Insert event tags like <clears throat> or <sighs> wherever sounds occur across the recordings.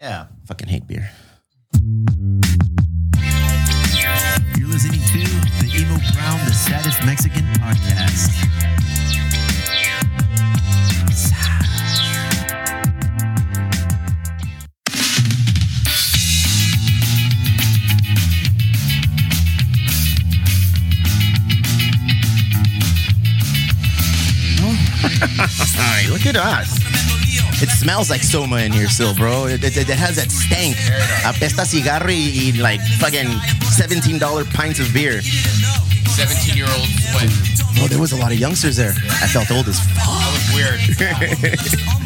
Yeah. Fucking hate beer. You're listening to the Emo Brown, the saddest Mexican podcast. <laughs> Hi, look at us. It smells like Soma in here still, bro. It, it, it has that stank. Apesta cigarro y, y like fucking $17 pints of beer. 17 year old sweat. Oh, there was a lot of youngsters there. I felt old as fuck. That was weird. <laughs>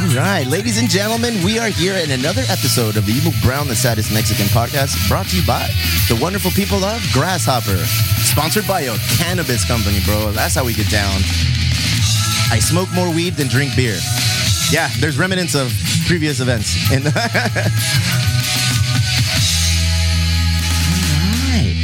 All right, ladies and gentlemen, we are here in another episode of the Emo Brown, the saddest Mexican podcast, brought to you by the wonderful people of Grasshopper, sponsored by a cannabis company, bro. That's how we get down. I smoke more weed than drink beer. Yeah, there's remnants of previous events. <laughs> Right.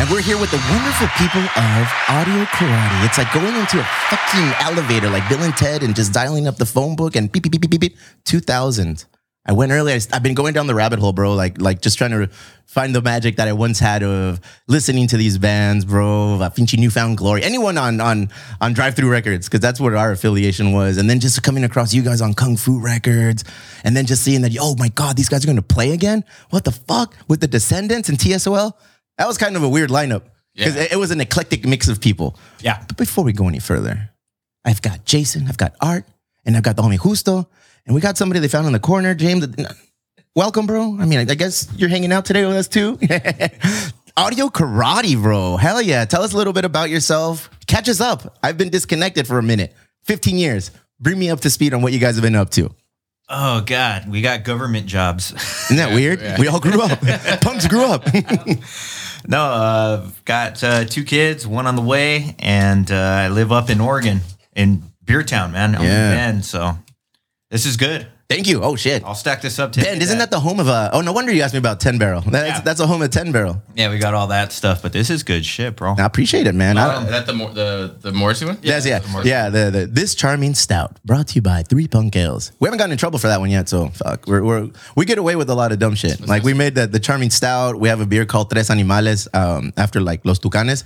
And we're here with the wonderful people of Audio Karate. It's like going into a fucking elevator like Bill and Ted and just dialing up the phone book and beep, beep, beep, beep, beep, beep. 2000. I went early. I- I've been going down the rabbit hole, bro. Like, like just trying to find the magic that I once had of listening to these bands, bro. Finchy New Found Glory. Anyone on on on Drive Through Records, because that's what our affiliation was. And then just coming across you guys on Kung Fu Records, and then just seeing that, oh my god, these guys are going to play again. What the fuck with the Descendents and TSOL? That was kind of a weird lineup because Yeah. it, it was an eclectic mix of people. Yeah. But before we go any further, I've got Jason, I've got Art, and I've got the homie Justo, and we got somebody they found in the corner. James, welcome, bro. I mean, I guess you're hanging out today with us too. <laughs> Audio karate, bro. Hell yeah. Tell us a little bit about yourself. Catch us up. I've been disconnected for a minute, 15 years. Bring me up to speed on what you guys have been up to. Oh God, we got government jobs. Isn't that weird? <laughs> We all grew up. <laughs> Punks grew up. no, uh, got uh, two kids, one on the way, and uh, I live up in Oregon in Beertown, man. I'm Yeah. Bend, so this is good. Thank you. Oh, shit. I'll stack this up to Bend, isn't that the home of a? Oh, no wonder you asked me about Ten Barrel. That's Yeah. that's a home of Ten Barrel. Yeah, we got all that stuff, but this is good shit, bro. I appreciate it, man. I, Is that the Mor- the the Morrissey one? Yes, yeah, the Morrissey. yeah. The, the this charming stout brought to you by Three Punk Ales. We haven't gotten in trouble for that one yet, so fuck. We're, we're we get away with a lot of dumb shit. Like we made the the charming stout. We have a beer called Tres Animales. Um, after like Los Tucanes,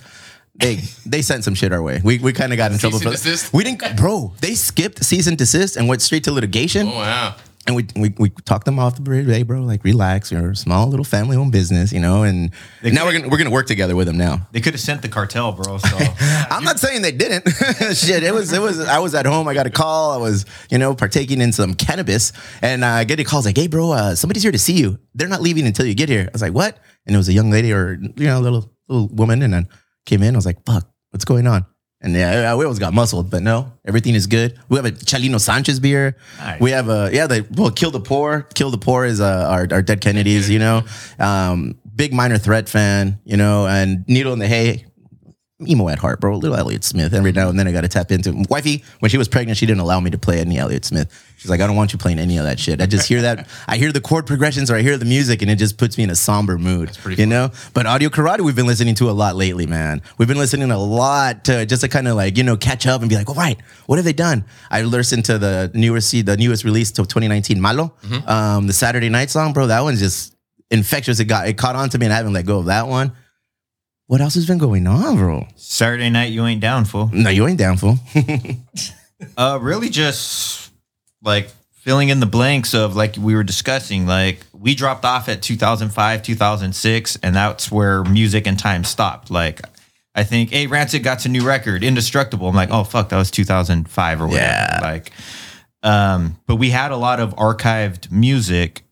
they they sent some shit our way. We we kind of got in trouble for and? We didn't, bro. They skipped cease and desist and went straight to litigation. Oh wow. And we, we we talked them off the bridge. Hey, bro, like relax. You're a small little family owned business, you know. And now we're gonna we're gonna work together with them now. They could have sent the cartel, bro. So <laughs> I'm not saying they didn't. <laughs> Shit, it was it was. I was at home. I got a call. I was you know partaking in some cannabis, and I get a call. It's like, hey, bro, uh, somebody's here to see you. They're not leaving until you get here. I was like, what? And it was a young lady or you know a little little woman, and then came in. I was like, fuck, what's going on? And yeah, we always got muscled, but no, everything is good. We have a Chalino Sanchez beer. Nice. We have a yeah, the well, Kill the Poor. Kill the Poor is uh, our our dead Kennedys. You know, um, big Minor Threat fan. You know, and Needle in the Hay emo at heart, bro. Little Elliott Smith. Every now and then I got to tap into Wifey. When she was pregnant, she didn't allow me to play any Elliott Smith. She's like, I don't want you playing any of that shit. I just hear that. <laughs> I hear the chord progressions or I hear the music and it just puts me in a somber mood. you know? But audio karate, we've been listening to a lot lately, man. We've been listening a lot to just to kind of like, you know, catch up and be like, all right, what have they done? I listened to the newest, the newest release to 2019, Malo, um, the Saturday night song, bro. That one's just infectious. It got, it caught on to me and I haven't let go of that one. What else has been going on, bro? Saturday night, you ain't down, fool. No, you ain't down, fool. <laughs> Uh, really just like filling in the blanks of like we were discussing. Like we dropped off at 2005, 2006, and that's where music and time stopped. Like I think, hey, Rancid got a new record, Indestructible. I'm like, oh fuck, that was 2005 or whatever. Yeah. Like, um, but we had a lot of archived music.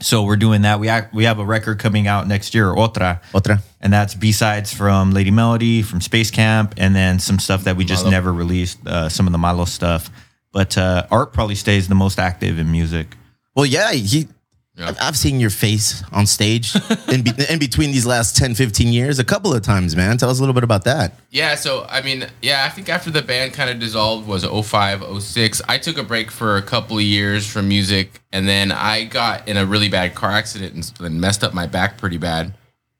So we're doing that. We act, we have a record coming out next year, Otra, Otra. and that's B sides from Lady Melody, from Space Camp, and then some stuff that we just Malo. never released, uh, some of the Malo stuff. But uh, Art probably stays the most active in music. Well, yeah, he, Yeah. I've- I've seen your face on stage <laughs> in, be, in between these last 10, 15 years a couple of times, man. Tell us a little bit about that. Yeah, so I mean, yeah, I think after the band kind of dissolved was 05, 06. I took a break for a couple of years from music, and then I got in a really bad car accident and, messed up my back pretty bad.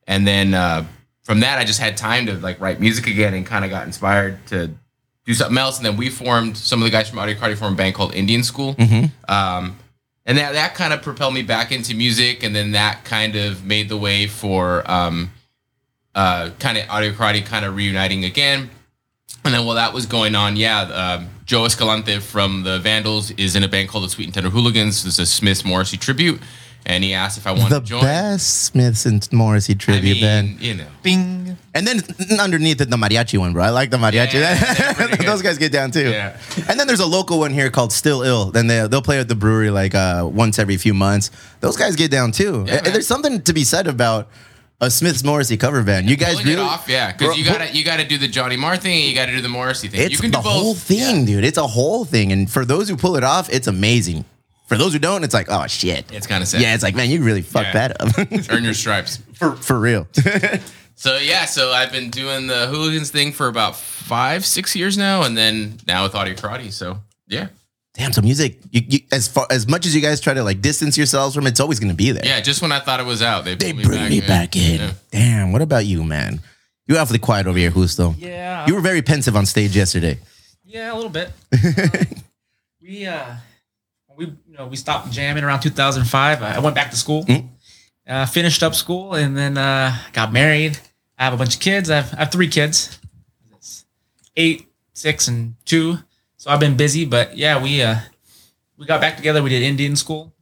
And then uh, from that, I just had time to like write music again and kind of got inspired to do something else. And then we formed some of the guys from Audio Karate formed a band called Indian School. Um, and that that kind of propelled me back into music, and then that kind of made the way for um, uh, kind of audio karate kind of reuniting again. And then while that was going on, yeah, um, Joe Escalante from the Vandals is in a band called the Sweet and Tender Hooligans. This is a Smith Morrissey tribute, and he asked if I wanted The to join. best Smiths and Morrissey I tribute mean, band. you know, Bing. And then underneath it, the mariachi one, bro. I like the mariachi. Yeah, <laughs> they're pretty good. Those guys get down too. Yeah. And then there's a local one here called Still Ill. Then they they'll play at the brewery like uh, once every few months. Those guys get down too. Yeah, And there's something to be said about a Smiths Morrissey cover band. You guys really it off, yeah, because you gotta you gotta do the Johnny Marr thing, and you gotta do the Morrissey thing. It's you can do the both. whole thing, dude. It's a whole thing. And for those who pull it off, it's amazing. For those who don't, it's like, oh shit. It's kind of sad. Yeah, it's like, man, you really fucked Yeah. that up. <laughs> Earn your stripes. for for real. <laughs> So yeah, so I've been doing the hooligans thing for about five, six years now, and then now with audio karate. So yeah, Damn, so music, you, you, as far as much as you guys try to like distance yourselves from it, it's always gonna be there. yeah. Just when I thought it was out, they, They pulled bring me back in. Yeah. Damn, what about you, man? You're awfully quiet over here, Justo. Yeah, You were very pensive on stage yesterday. yeah, a little bit. <laughs> Um, we uh, we you know we stopped jamming around 2005. I went back to school, Mm. uh, finished up school, and then uh, got married. I have a bunch of kids. I have, I have three kids, It's eight, six, and two. So I've been busy, but yeah, we uh, we got back together. We did Indian school,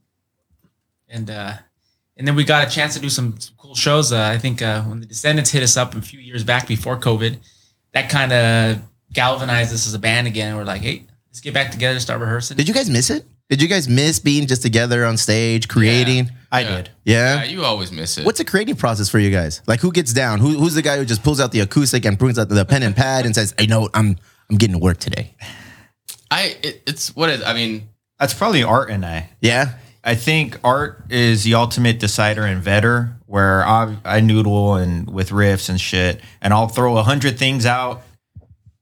and uh, and then we got a chance to do some, some cool shows. Uh, I think uh, when the Descendents hit us up a few years back before COVID, that kind of galvanized us as a band again. And we're like, hey, let's get back together, start rehearsing. Did you guys miss it? Did you guys miss being just together on stage, creating? I Yeah. did. Yeah. Yeah, you always miss it. What's the creative process for you guys? Like, who gets down? Who, who's the guy who just pulls out the acoustic and brings out the pen and pad and says, "I know I'm I'm getting to work today." I? It, it's what is? I mean, That's probably Art and I. Yeah. I think Art is the ultimate decider and vetter, where I, I noodle and with riffs and shit, and I'll throw a hundred things out,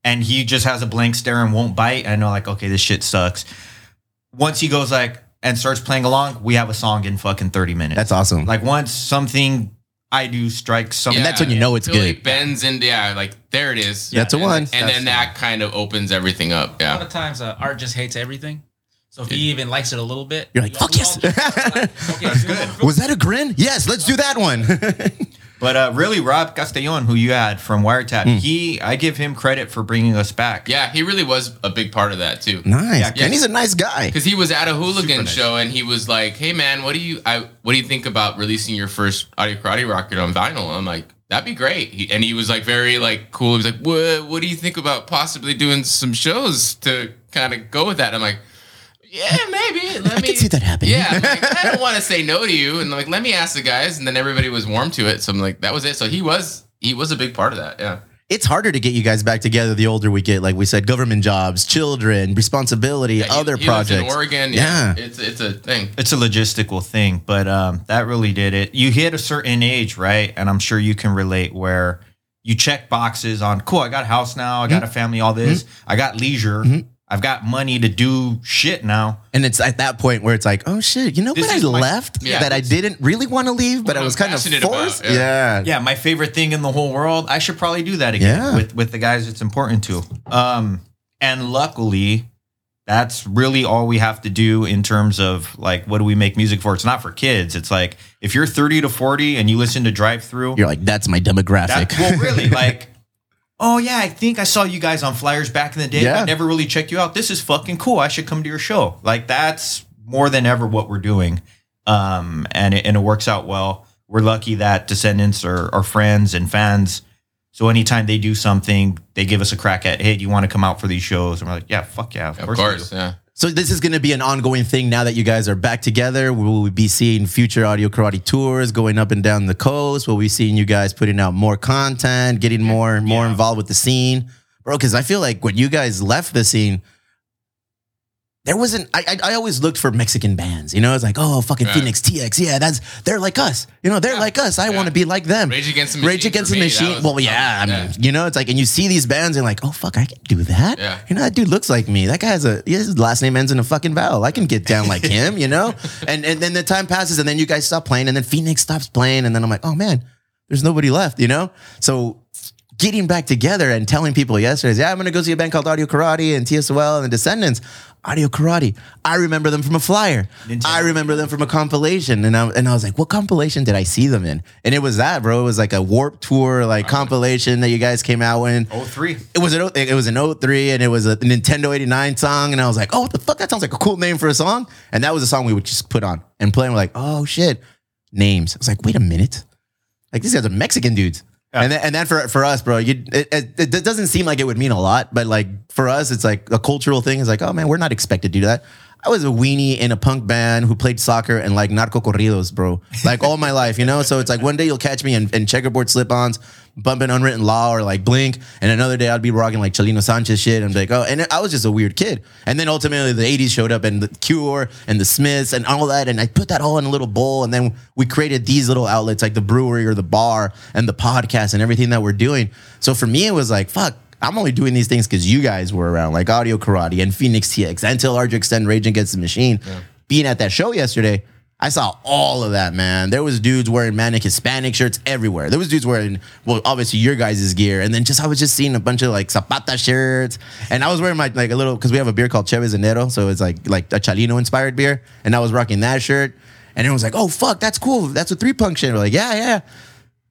and he just has a blank stare and won't bite. I know, like, okay, this shit sucks. Once he goes like and starts playing along, we have a song in fucking thirty minutes. That's awesome. like once something I do strikes something. that's when you know it's until good. It bends into yeah, like there it is. Yeah, That's a and, one. And That's then the that kind of opens everything up. Yeah. a lot of times, uh, Art just hates everything. So if he even likes it a little bit, You're like, "Fuck yes." just- like, <laughs> okay, That's good. Was that a grin? Yes. Let's do that one. <laughs> But uh, really, Rob Castellon, who you had from Wiretap, Hmm. he I give him credit for bringing us back. Yeah, he really was a big part of that too. nice. Yeah, and he's a nice guy. Because he was at a hooligan nice. show and he was like, "Hey man, what do you I what do you think about releasing your first audio karate rocket on vinyl?" I'm like, "That'd be great." He, and he was like very like cool. He was like, "What what do you think about possibly doing some shows to kind of go with that?" I'm like, "Yeah, maybe." <laughs> Let I me can see that happening. Yeah, I'm like, I don't want to say no to you, and like, let me ask the guys, and then everybody was warm to it. So I'm like, that was it. So he was he was a big part of that. Yeah. it's harder to get you guys back together the older we get. Like we said, government jobs, children, responsibility, Yeah, he- other he lives projects. in Oregon. Yeah. Yeah, it's it's a thing. it's a logistical thing, but um, that really did it. You hit a certain age, right? And I'm sure you can relate where you check boxes on, cool, I got a house now, I got mm-hmm. a family, all this, mm-hmm. I got leisure, mm-hmm. I've got money to do shit now. And it's at that point where it's like, oh shit, you know This what I is my- left Yeah. that I didn't really want to leave, but What I was kind of passionate about, forced. yeah. yeah. Yeah, my favorite thing in the whole world, I should probably do that again Yeah. with, with the guys it's important to. Um, and luckily, that's really all we have to do in terms of like, what do we make music for? It's not for kids. It's like, if you're 30 to 40 and you listen to Drive Through, You're like, that's my demographic. That, well, really, <laughs> like, oh yeah, I think I saw you guys on flyers back in the day. Yeah. I never really checked you out. This is fucking cool. I should come to your show. Like that's more than ever what we're doing, um, and it, and it works out well. We're lucky that Descendents are, are friends and fans. So anytime they do something, they give us a crack at, hey, do you want to come out for these shows? And we're like, yeah, fuck yeah, of, Of course. course, yeah. So this is going to be an ongoing thing now that you guys are back together. Will we be seeing future audio karate tours going up and down the coast? Will we seeing you guys putting out more content, getting more and more Yeah. involved with the scene, bro? Because I feel like when you guys left the scene, there wasn't. I I, I always looked for Mexican bands. You know, it's like oh fucking Yeah. Phoenix TX. Yeah, that's they're like us. You know, they're Yeah. like us. I Yeah. want to be like them. Rage Against the Machine. Rage Against the me, Machine. well, yeah, I mean, you know, it's like, and you see these bands and like, oh fuck, I can do that. Yeah. You know, that dude looks like me. That guy has a his last name ends in a fucking vowel. I can get down like <laughs> him. You know, and and then the time passes, and then you guys stop playing, and then Phoenix stops playing, and then I'm like, oh man, there's nobody left. You know, so. Getting back together and telling people yesterday, yeah, I'm gonna go see a band called Audio Karate and TSOL and the Descendents. Audio Karate. I remember them from a flyer. Nintendo. I remember them from a compilation. And I, and I was like, what compilation did I see them in? And it was that, bro. It was like a Warp Tour like uh-huh. compilation that you guys came out in. Oh three. It was an it was an 03 and it was a Nintendo 89 song and I was like, "Oh, what the fuck? That sounds like a cool name for a song." And that was a song we would just put on and play and we're like, "Oh shit, names." I was like, "Wait a minute. Like these guys are Mexican dudes." And then, and then for for us, bro, you it, it, it doesn't seem like it would mean a lot, but like for us, it's like a cultural thing. It's like, oh man, we're not expected to do that. I was a weenie in a punk band who played soccer and like narco corridos, bro. Like all my life, you know. So it's like one day you'll catch me in, in checkerboard slip-ons, bumping unwritten law or like Blink, and another day I'd be rocking like Chalino Sanchez shit. And be like, oh, and I was just a weird kid. And then ultimately the '80s showed up and the Cure and the Smiths and all that, and I put that all in a little bowl, and then we created these little outlets like the brewery or the bar and the podcast and everything that we're doing. So for me, it was like, fuck. I'm only doing these things because you guys were around, like Audio Karate and Phoenix TX, Until Larger Extend Rage Against the Machine. Being at that show yesterday, I saw all of that, man. There was dudes wearing manic Hispanic shirts everywhere. There was dudes wearing, well, obviously your guys' gear, and then just I was just seeing a bunch of like Zapata shirts, and I was wearing my like a little because we have a beer called Cheves Enero, so it's like like a Chalino inspired beer, and I was rocking that shirt, and it was like, oh fuck, that's cool. That's a three punk shit. We're like, yeah, yeah.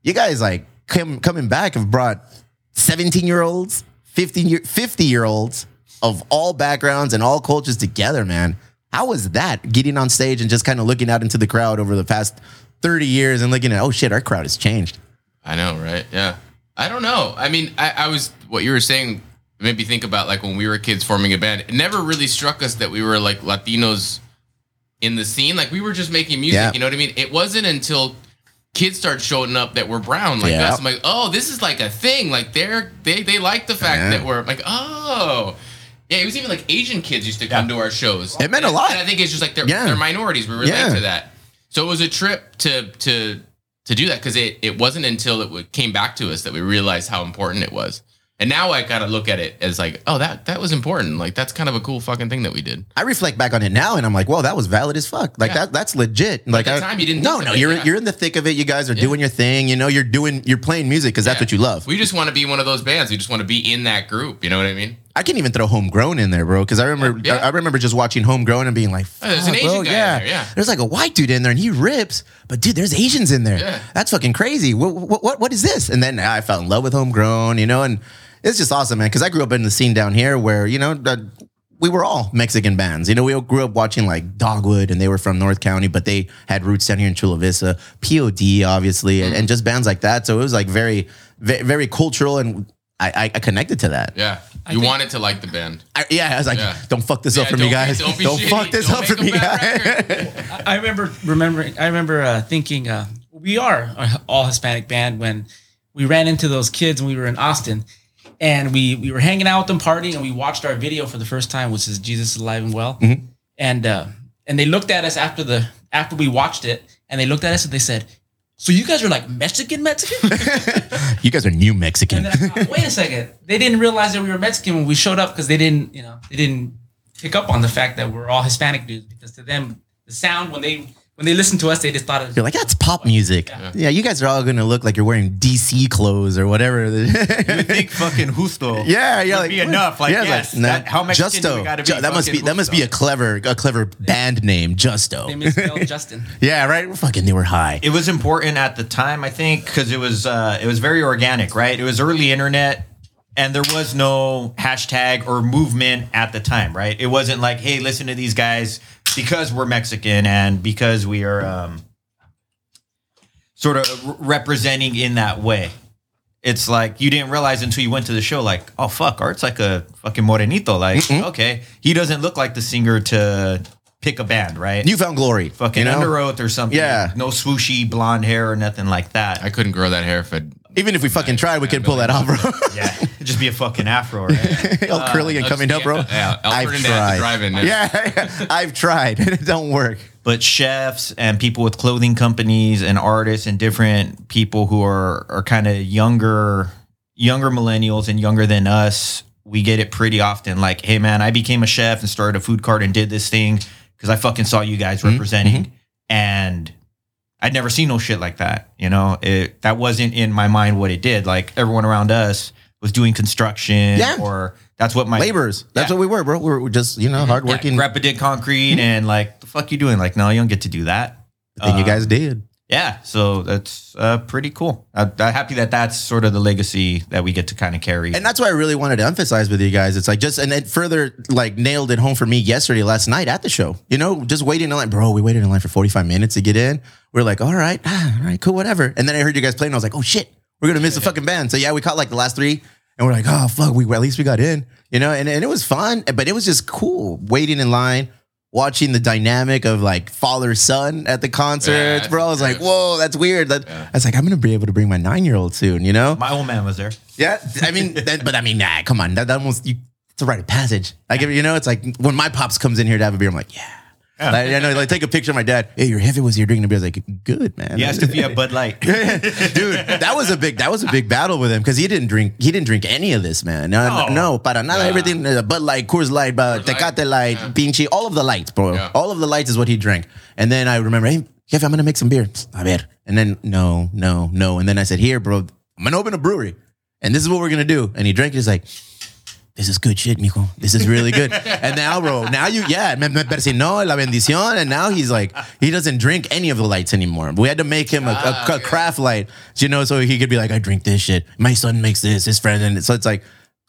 You guys like come, coming back have brought 17 year olds, 15 year, 50 year olds of all backgrounds and all cultures together, man. How was that getting on stage and just kind of looking out into the crowd over the past 30 years and looking at, oh shit, our crowd has changed. I know, right? Yeah. I don't know. I mean, I, I was what you were saying made me think about like when we were kids forming a band. It never really struck us that we were like Latinos in the scene. Like we were just making music. Yeah. You know what I mean? It wasn't until kids start showing up that were brown like Yeah. us. I'm like, oh, this is like a thing. Like they're they they like the fact Yeah. that we're like, oh. Yeah, it was even like Asian kids used to come to our shows. It meant a lot. And I think it's just like they're, Yeah. they're minorities. We relate Yeah. to that. So it was a trip to to to do that because it, it wasn't until it came back to us that we realized how important it was. And now I gotta look at it as like, oh, that that was important. Like that's kind of a cool fucking thing that we did. I reflect back on it now and I'm like, whoa, that was valid as fuck. Like Yeah. that that's legit. Like at I- the time, you didn't No, no, you're yeah. you're in the thick of it. You guys are doing your thing. You know, you're doing you're playing music because that's Yeah. what you love. We just want to be one of those bands. We just want to be in that group. You know what I mean? I can even throw homegrown in there, bro. Because I remember, Yeah. I, I remember just watching homegrown and being like, Oh, there's an Asian bro, guy in there, yeah. There's like a white dude in there and he rips, but dude, there's Asians in there. Yeah. That's fucking crazy. What, what, what, what is this? And then I fell in love with homegrown, you know, and it's just awesome, man. Because I grew up in the scene down here where you know. uh, we were all Mexican bands. You know, we all grew up watching like Dogwood and they were from North County, but they had roots down here in Chula Vista, POD, obviously, and, and just bands like that. So it was like very, very, very cultural. And I, I, I connected to that. Yeah. You think- wanted to like the band. I, yeah, I was like, Yeah. don't fuck this up for me, don't be- guys. don't Don't, fuck this Don't up for me, guys. <laughs> I remember remembering. I remember uh, thinking uh, we are a all Hispanic band when we ran into those kids when we were in Austin, and we we were hanging out with them, partying, and we watched our video for the first time, which is Jesus is alive and well, and uh, and they looked at us after the after we watched it, and they looked at us and they said, "So you guys are like Mexican Mexican?" <laughs> you guys are new Mexican. And then I thought, wait a second. They didn't realize that we were Mexican when we showed up because they didn't, you know, they didn't pick up on the fact that we're all Hispanic dudes. Because to them, the sound when they when they listened to us, they just thought it You're like, that's pop music. Yeah. you guys are all gonna look like you're wearing DC clothes or whatever. You think <laughs> fucking justo. yeah, yeah, would like be enough. Like, it's yes, nah, that- how Mexican do we Justo. gotta be? Ju- that must be Fucking that must be a clever a clever band name, Justo. they misspelled <laughs> Justin. Yeah, right. We're fucking. They were high. It was important at the time, I think, because it was uh, it was very organic, right? It was early internet, and there was no hashtag or movement at the time, right? It wasn't like, hey, listen to these guys because we're Mexican and because we are um, sort of r- representing in that way. It's like you didn't realize until you went to the show, like, oh fuck, Art's like a fucking morenito. Like, okay, he doesn't look like the singer to pick a band, right? You found glory. fucking you know? under oath or something. Yeah. No swooshy blonde hair or nothing like that. I couldn't grow that hair if I'd Even if we fucking tried, we could pull that off, bro. <laughs> yeah. It'd just be a fucking afro, right? <laughs> All curly and coming be- up, bro. yeah, I've Alfred and Dad, tried. drive-in. <laughs> Yeah, I've tried. And it don't work. but chefs and people with clothing companies and artists and different people who are are kind of younger younger millennials and younger than us we get it pretty often like hey man i became a chef and started a food cart and did this thing because i fucking saw you guys hmm? representing hmm? and I'd never seen no shit like that. You know, it that wasn't in my mind what it did. Like everyone around us was doing construction, Yeah. or that's what my Laborers. That's Yeah. what we were, bro. We were just, you know, hardworking. Yeah, Grandpa did concrete, and like the fuck you doing? Like, no, you don't get to do that. But then you Uh, guys did. Yeah, so that's uh, pretty cool. I, I'm happy that that's sort of the legacy that we get to kind of carry. And that's why I really wanted to emphasize with you guys. It's like just, and it further like nailed it home for me yesterday, last night at the show. You know, just waiting in line, bro. We waited in line for 45 minutes to get in. We are like, all right, ah, all right, cool, whatever. And then I heard you guys playing. I was like, oh shit, we're going to miss the fucking band. So yeah, we caught like the last three and we're like, oh fuck, we, at least we got in, you know, and, and it was fun, but it was just cool waiting in line. Watching the dynamic of like father son at the concerts, Yeah, bro. I was like, whoa, that's weird. That, I was like, I'm gonna be able to bring my nine year old soon, you know? my old man was there. Yeah, I mean, <laughs> that, but I mean, nah, come on, that, that almost you, it's a rite of passage. Like, you know, it's like when my pops comes in here to have a beer, I'm like, yeah. Like, I know, like take a picture of my dad. Hey, your heavy was here drinking a beer. I was like, good man. He asked if you have Bud Light. <laughs> dude. That was a big that was a big battle with him because he didn't drink he didn't drink any of this, man. No, No. no, para nada. Yeah. Everything, uh, Bud Light, Coors Light, uh, Coors. Tecate Light, Yeah. Pinche, all of the lights, bro. Yeah. All of the lights is what he drank. And then I remember, hey, Jeff, I'm gonna make some beer. A ver. And then no, no, no. And then I said, here, bro, I'm gonna open a brewery, and this is what we're gonna do. And he drank it. He's like. This is good shit, mijo. This is really good. <laughs> and now, bro, now you, yeah, me, me persinó la bendición. And now he's like, he doesn't drink any of the lights anymore. We had to make him a, a- Ah, a craft light, you know, so he could be like, I drink this shit. My son makes this, his friend. And so it's like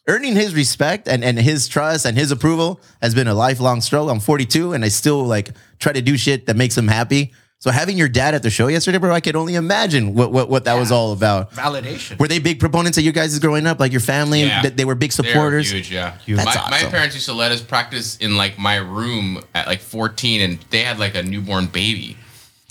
earning his respect and, and his trust and his approval has been a lifelong struggle. I'm 42 and I still like try to do shit that makes him happy. So having your dad at the show yesterday, bro, I could only imagine what, what, what that was all about. Validation. Were they big proponents of you guys growing up? Like your family, Yeah. that they were big They're supporters? huge, yeah. That's my, my parents used to let us practice in like my room at like 14, and they had like a newborn baby.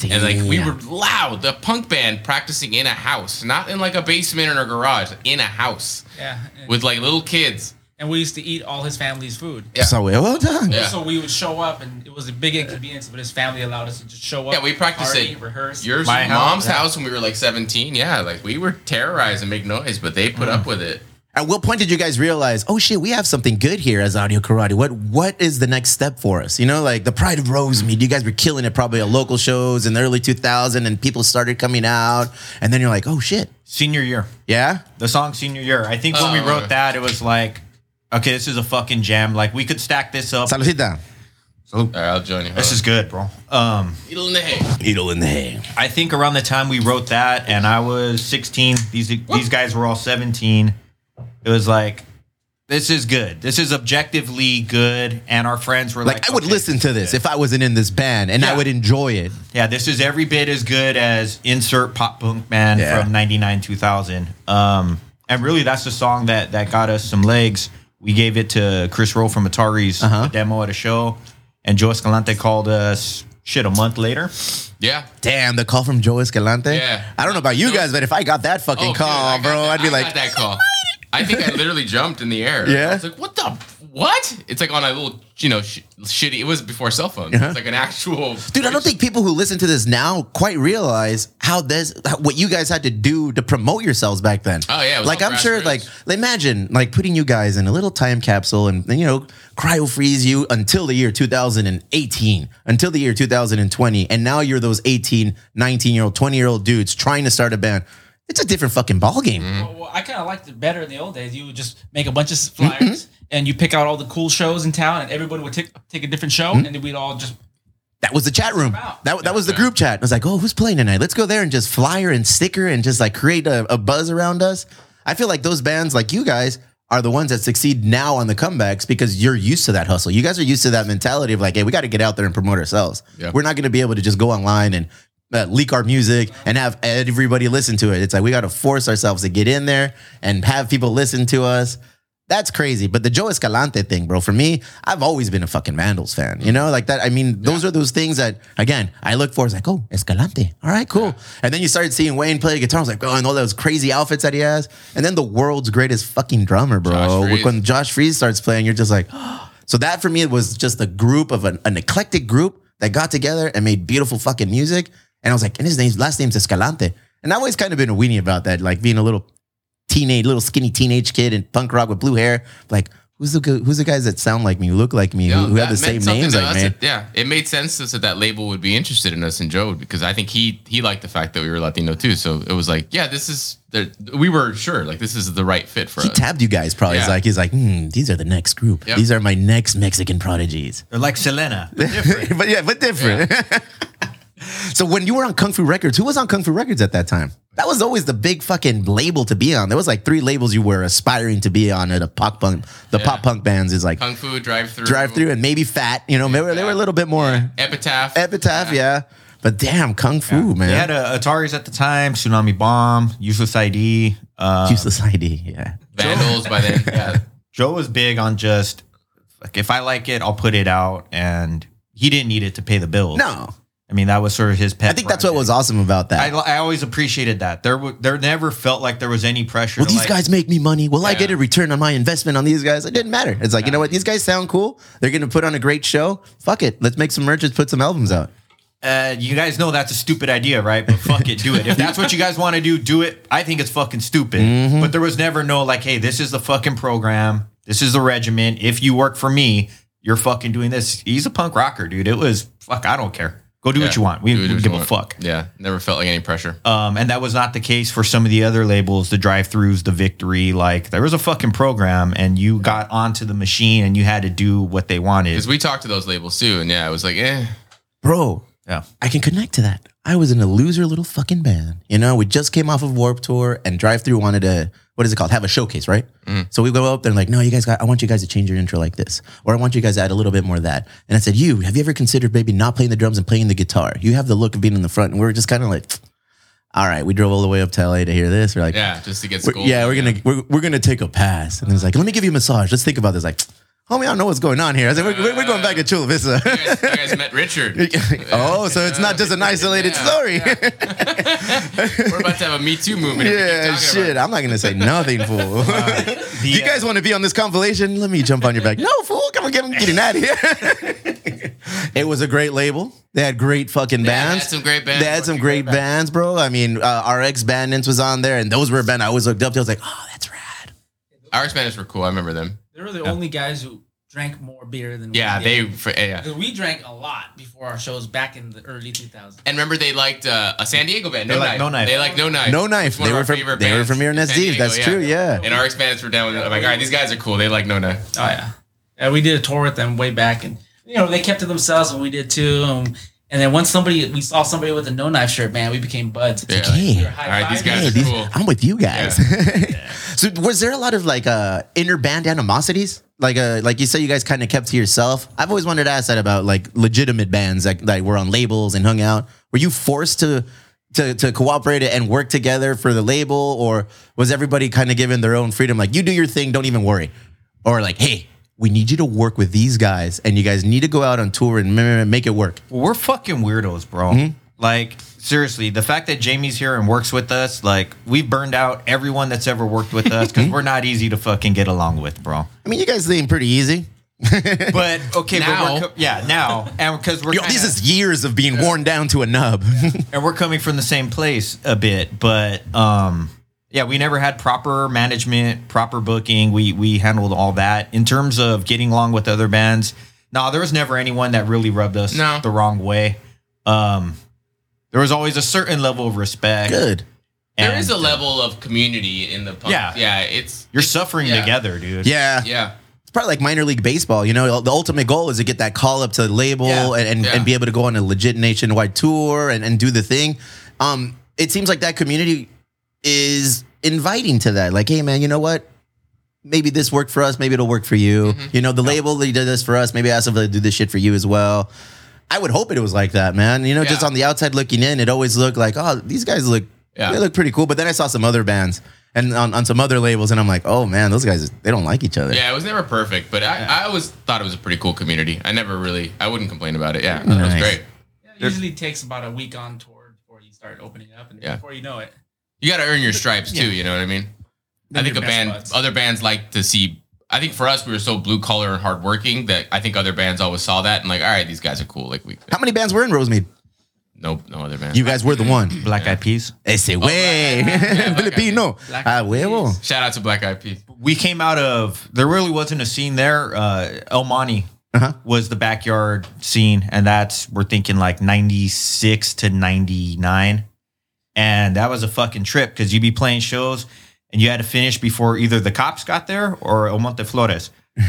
And like we were loud, the punk band practicing in a house, not in like a basement or a garage, in a house Yeah. With like little kids. And we used to eat all his family's food. Yeah. So well done. Yeah. So we would show up, and it was a big inconvenience, but his family allowed us to just show up. Yeah, we practiced party, at rehearse. Your My house, mom's yeah. house when we were like 17. Yeah, like we were terrorized and make noise, but they put mm. up with it. At what point did you guys realize, oh shit, we have something good here as Audio Karate? What what is the next step for us? You know, like the Pride of Rosemead, you guys were killing it probably at local shows in the early 2000 and people started coming out. And then you're like, oh shit. Senior year. Yeah? The song Senior Year. I think when we Oh, wrote that, it was like, okay, this is a fucking jam. Like we could stack this up. Saludita. All right, I'll join you. This is good, bro. Um, needle in the hay. Needle in the hay. I think around the time we wrote that, and I was 16. These these guys were all 17. It was like, this is good. This is objectively good, and our friends were like, Like, I would okay, listen to this if I wasn't in this band and I would enjoy it. Yeah, this is every bit as good as insert pop punk band Yeah. from 99 2000. Um, and really, that's the song that that got us some legs. We gave it to Chris Roe from Ataris Uh-huh. demo at a show, and Joe Escalante called us shit a month later. Yeah. Damn, the call from Joe Escalante. Yeah. I don't know about you guys, but if I got that fucking Oh, call, I got bro, that- I'd be I like, got that call. I think I literally jumped in the air. <laughs> Yeah? I was like, what the what? It's like on a little, you know, sh- shitty. It was before cell phones. Uh-huh. It's like an actual. Dude, I don't think people who listen to this now quite realize how this, how- what you guys had to do to promote yourselves back then. Oh, yeah, it was like I'm sure, like imagine like putting you guys in a little time capsule and you know cryo freeze you until the year 2018, until the year 2020, and now you're those 18, 19 year old, 20 year old dudes trying to start a band. It's a different fucking ball game. Well, well, I kind of liked it better in the old days. You would just make a bunch of flyers, and you pick out all the cool shows in town, and everybody would take take a different show, and then we'd all just That was the chat room. out. That, that was the group chat. I was like, oh, who's playing tonight? Let's go there and just flyer and sticker and just like create a, a buzz around us. I feel like those bands like you guys are the ones that succeed now on the comebacks because you're used to that hustle. You guys are used to that mentality of like, hey, we got to get out there and promote ourselves. Yeah. We're not going to be able to just go online and uh, leak our music and have everybody listen to it. It's like we got to force ourselves to get in there and have people listen to us. That's crazy. But the Joe Escalante thing, bro, for me, I've always been a fucking Vandals fan. You know, like that. I mean, those are those things that, again, I look for. It's like, oh, Escalante. All right, cool. And then you started seeing Wayne play guitar. I was like, oh, and all those crazy outfits that he has. And then the world's greatest fucking drummer, bro. Josh When Josh Freese starts playing, you're just like, <gasps> so that for me was just a group of an, an eclectic group that got together and made beautiful fucking music. And I was like, and his name's last name's Escalante. And I've always kind of been a weenie about that, like being a little teenage, little skinny teenage kid in punk rock with blue hair. Like, who's the who's the guys that sound like me, who look like me, Yo, who, who have the same names to like us. me? Yeah, it made sense to us that that label would be interested in us and Joe because I think he he liked the fact that we were Latino too. So it was like, yeah, this is we were sure like this is the right fit for He us. tabbed you guys probably. He's like, he's like, hmm, these are the next group. Yep. These are my next Mexican prodigies. They're like Selena. but <laughs> different. but yeah, but different. <laughs> so when you were on Kung Fu Records, who was on Kung Fu Records at that time? That was always the big fucking label to be on. There was like three labels you were aspiring to be on at a pop punk. The Yeah. pop punk bands is like Kung Fu drive through, Drive Through and maybe Fat. You know, they were, they were a little bit more Epitaph, Epitaph, yeah. But damn, Kung Fu, man. They had a Ataris at the time, Tsunami Bomb, Useless ID. Uh, Useless ID, yeah. Vandals by then. Yeah, <laughs> Joe was big on just like if I like it, I'll put it out, and he didn't need it to pay the bills. No, I mean that was sort of his pet. I think that's what was awesome about that. I, I always appreciated that. There, w- there never felt like there was any pressure. Will to these like, guys make me money? Will I Yeah. get a return on my investment on these guys? It didn't matter. It's like, you know what? These guys sound cool. They're going to put on a great show. Fuck it. Let's make some merch. Let's put some albums out. Uh, you guys know that's a stupid idea, right? But fuck it, do it. If that's what you guys want to do, do it. I think it's fucking stupid. Mm-hmm. But there was never no like, hey, this is the fucking program. This is the regiment. If you work for me, you're fucking doing this. He's a punk rocker, dude. It was fuck. I don't care. Go do what you want. We, Do we what give a want. fuck. Yeah, never felt like any pressure. Um, and that was not the case for some of the other labels, the drive-throughs, the victory. Like there was a fucking program, and you got onto the machine, and you had to do what they wanted. Because we talked to those labels too, and yeah, it was like, eh, Bro, Yeah. I can connect to that. I was in a loser little fucking band. You know, we just came off of Warp Tour and Drive Through wanted to, what is it called? Have a showcase, right? Mm. So we go up there and like, no, you guys got, I want you guys to change your intro like this. Or I want you guys to add a little bit more of that. And I said, you, have you ever considered maybe not playing the drums and playing the guitar? You have the look of being in the front. And we are just kind of like, all right, we drove all the way up to LA to hear this. We're like, yeah, just to get school. yeah, we're gonna we're, we're gonna take a pass. And it's like, let me give you a massage. Let's think about this. Like, homie, I don't know what's going on here. I said, we're, we're- we're going back to Chula Vista. You guys, you guys met Richard. <laughs> oh, so it's not just an isolated Yeah, story. We're about to have a Me Too movement. if we keep Yeah, shit. about I'm not gonna say nothing, fool. <laughs> <laughs> The, you guys want to be on this compilation? Let me jump on your back. No, fool. Come on, get I'm getting out of here. it was a great label. They had great fucking they bands. had some great bands. They had some working great bands. bro. I mean, uh, RX Bandits was on there, and those were a band I always looked up to. I was like, oh, that's rad. Our Spanish were cool. I remember them. They were the only guys who drank more beer than Yeah, we they. for- Yeah. Because we drank a lot before our shows back in the early 2000s. And remember, they liked uh, a San Diego band. No knife. like No Knife. They like No Knife. No Knife. It's one They were from they were from here in in San SD. Diego, That's yeah. true. Yeah. And our Spanish were down with. I'm like, all right, these guys are cool. They like No Knife. Oh yeah, yeah. We did a tour with them way back, and you know they kept to themselves, and we did too. Um, and then once somebody we saw somebody with a no knife shirt, man, we became buds. Yeah. Hey. We All right, these guys Hey, are these- cool. I'm with you guys. <laughs> so was there a lot of like uh inner band animosities? Like uh like you said you guys kind of kept to yourself. I've always wanted to ask that about like legitimate bands that like were on labels and hung out. Were you forced to to to cooperate and work together for the label or was everybody kind of given their own freedom like you do your thing, don't even worry. Or like, "Hey, we need you to work with these guys and you guys need to go out on tour and make it work." Well, we're fucking weirdos, bro. Mm-hmm. Like seriously, the fact that Jamie's here and works with us, like we've burned out everyone that's ever worked with us because we're not easy to fucking get along with, bro. I mean, you guys seem pretty easy. <laughs> But okay, Now. but we're co- yeah now, and because we're Yo, kinda- this is years of being worn down to a nub. and we're coming from the same place a bit, but um, yeah, we never had proper management, proper booking. We we handled all that in terms of getting along with other bands. No, there was never anyone that really rubbed us No. the wrong way. Um, there was always a certain level of respect. Good. There and, is a uh, level of community in the punk. Yeah. yeah. It's You're suffering Yeah. together, dude. Yeah. yeah. It's probably like minor league baseball. You know, the ultimate goal is to get that call up to the label Yeah. and, and, Yeah. and be able to go on a legit nationwide tour and, and do the thing. Um, it seems like that community is inviting to that. Like, hey, man, you know what? Maybe this worked for us. Maybe it'll work for you. Mm-hmm. You know, the label they did this for us. Maybe ask them to do this shit for you as well. I would hope it was like that, man. You know, just on the outside looking in, it always looked like, oh, these guys look, Yeah. they look pretty cool. But then I saw some other bands and on, on some other labels, and I'm like, oh man, those guys, they don't like each other. Yeah, it was never perfect, but I, I always thought it was a pretty cool community. I never really, I wouldn't complain about it. Yeah, that was great. Yeah, it usually takes about a week on tour before you start opening up, and Yeah. before you know it, You got to earn your stripes too. You know what I mean? I think a band, buds. other bands like to see. I think for us, we were so blue collar and hardworking that I think other bands always saw that and like, all right, these guys are cool. Like we, How many bands were in Rosemead? nope, no other band. You guys were the one. <clears throat> Black Eyed Peas. Ese <laughs> way. Black Filipino. Ah, huevo. Shout out to Black Eyed Peas. we came out of there really wasn't a scene there. Uh, El Monte Uh-huh. was the backyard scene, and that's we're thinking like ninety six to ninety nine, and that was a fucking trip because you'd be playing shows and you had to finish before either the cops got there or El Monte Flores. <laughs>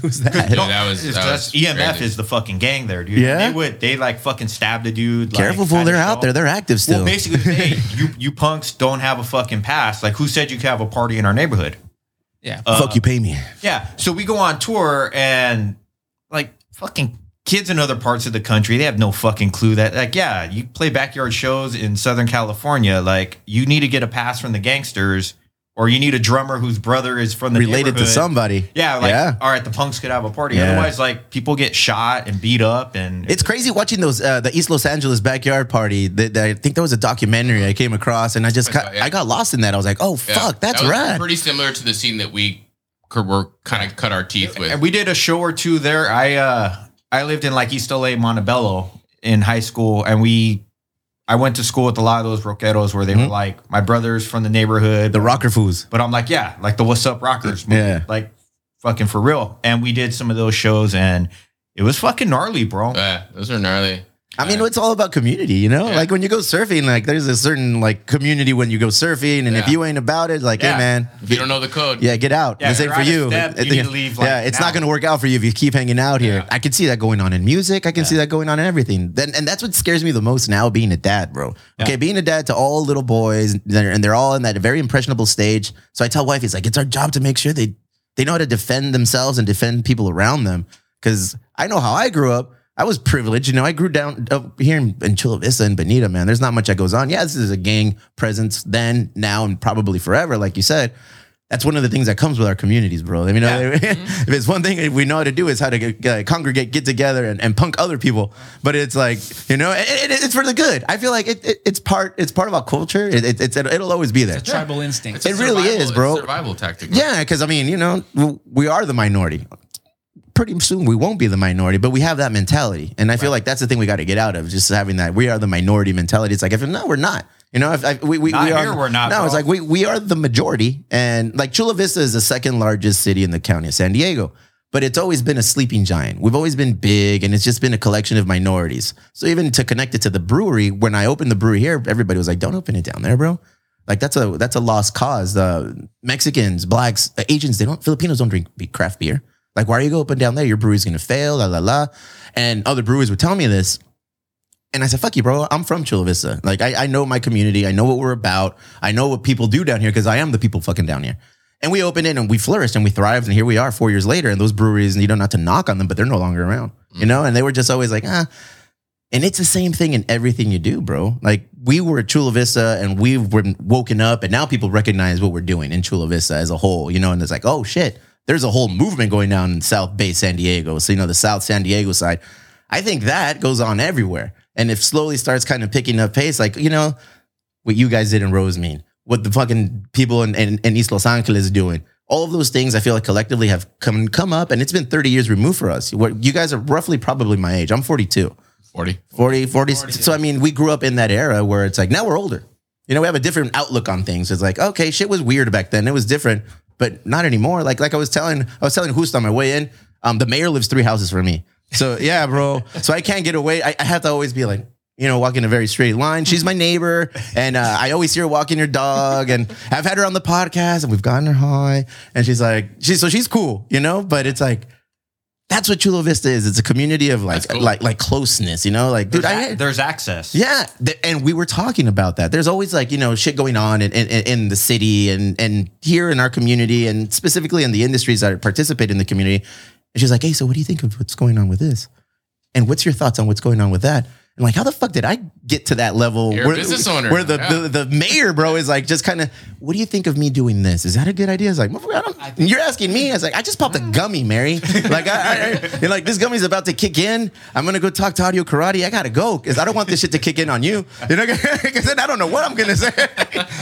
Who's that? Dude, that was- that just was EMF crazy. is the fucking gang there, dude. Yeah? they would they like fucking stabbed a dude. like, Careful, fool. They're out there. They're active still. Well, basically, hey, <laughs> you you punks don't have a fucking pass. Like, who said you could have a party in our neighborhood? Yeah. Uh, Fuck you, pay me. Yeah. So we go on tour and like fucking kids in other parts of the country, they have no fucking clue that like, yeah, you play backyard shows in Southern California, like you need to get a pass from the gangsters or you need a drummer whose brother is from the Related to somebody. Yeah, like Yeah. all right, the punks could have a party. Yeah. Otherwise, like people get shot and beat up and It's crazy watching those uh, the East Los Angeles backyard party. That, that I think there was a documentary I came across, and I just got, Yeah. I got lost in that. I was like, oh Yeah. fuck, that's that was rad. Pretty similar to the scene that we c- were kind of cut our teeth with. And we did a show or two there. I uh I lived in like East LA, Montebello in high school, and we I went to school with a lot of those rockeros where they were like my brothers from the neighborhood. Mm-hmm. the rocker foos. but I'm like, yeah, like the Wassup Rockers, movie, Yeah. like fucking for real. And we did some of those shows, and it was fucking gnarly, bro. yeah, those are gnarly. I mean, it's all about community, you know. Yeah. Like when you go surfing, like there's a certain like community when you go surfing, and if you ain't about it, like, Yeah. hey man, If you don't know the code, yeah, get out. Yeah, this if ain't for you. step, you need to leave, like, yeah, it's now. not going to work out for you if you keep hanging out here. Yeah. I can see that going on in music. I can see that going on in everything. Then, and that's what scares me the most now, being a dad, bro. Okay, being a dad to all little boys, and they're, and they're all in that very impressionable stage. So I tell wife, it's like it's our job to make sure they they know how to defend themselves and defend people around them. Because I know how I grew up. I was privileged, you know. I grew down up here in, in Chula Vista and Bonita, man. There's not much that goes on. Yeah, this is a gang presence then, now, and probably forever, like you said that's one of the things that comes with our communities, bro. I mean, you know, <laughs> if it's one thing we know how to do is how to get, uh, congregate, get together, and, and punk other people. But it's like you know, it, it- it's for the good. I feel like it, it, it's part it's part of our culture. It, it, it's it'll always be there. Tribal instinct. It's a It really survival- is, it's a bro. survival tactic. Yeah, because I mean, you know, we are the minority. Pretty soon we won't be the minority, but we have that mentality, and I feel like that's the thing we got to get out of. Just having that we are the minority mentality. It's like if no, we're not. You know, if I, we, we, Not we are, here, we're not, No, it's like we we are the majority, and like Chula Vista is the second largest city in the county of San Diego, but it's always been a sleeping giant. We've always been big, and it's just been a collection of minorities. So even to connect it to the brewery, when I opened the brewery here, everybody was like, "Don't open it down there, bro." Like that's a that's a lost cause. The Mexicans, blacks, uh, Asians, they don't Filipinos don't drink craft beer. Like, why are you go and down there? Your brewery's gonna fail, la la la. And other breweries would tell me this. And I said, fuck you, bro. I'm from Chula Vista. Like, I, I know my community. I know what we're about. I know what people do down here because I am the people fucking down here. And we opened it and we flourished and we thrived. And here we are four years later. And those breweries, you know, not to knock on them, but they're no longer around, you know? And they were just always like, ah. And it's the same thing in everything you do, bro. Like, we were at Chula Vista and we've been woken up. And now people recognize what we're doing in Chula Vista as a whole, you know? And it's like, oh shit, there's a whole movement going down in South Bay, San Diego. So, you know, the South San Diego side. I think that goes on everywhere. And if slowly starts kind of picking up pace, like, you know, what you guys did in Rosemead, what the fucking people in, in, in East Los Angeles doing, all of those things I feel like collectively have come come up and it's been 30 years removed for us. What you guys are roughly probably my age. I'm 42. 40. 40, 40. So I mean, we grew up in that era where it's like now we're older. You know, we have a different outlook on things. It's like, okay, shit was weird back then. It was different, but not anymore. Like like I was telling I was telling Hust on my way in, um, the mayor lives three houses from me. So yeah, bro. <laughs> So I can't get away. I, I have to always be like, you know, walking a very straight line. She's my neighbor, and uh, I always hear her walking her dog. And I've had her on the podcast, and we've gotten her high. And she's like, she's so she's cool, you know. But it's like that's what Chula Vista is. It's a community of like cool. like like closeness, you know. Like, dude, There's, I there's access. yeah, th- and we were talking about that. There's always like you know shit going on in, in, in the city and and here in our community and specifically in the industries that participate in the community. And she's like, "Hey, so what do you think of what's going on with this? And what's your thoughts on what's going on with that?" And like, how the fuck did I get to that level? You're a business owner. Where the, Yeah. the, the mayor, bro, is like just kind of, what do you think of me doing this? Is that a good idea? It's like, I don't, you're asking me. I was like, I just popped a gummy, Mary. like, I, I, you're like, this gummy's about to kick in. I'm gonna go talk to Audio Karate. I gotta go because I don't want this shit to kick in on you. You know, <laughs> because then I don't know what I'm gonna say.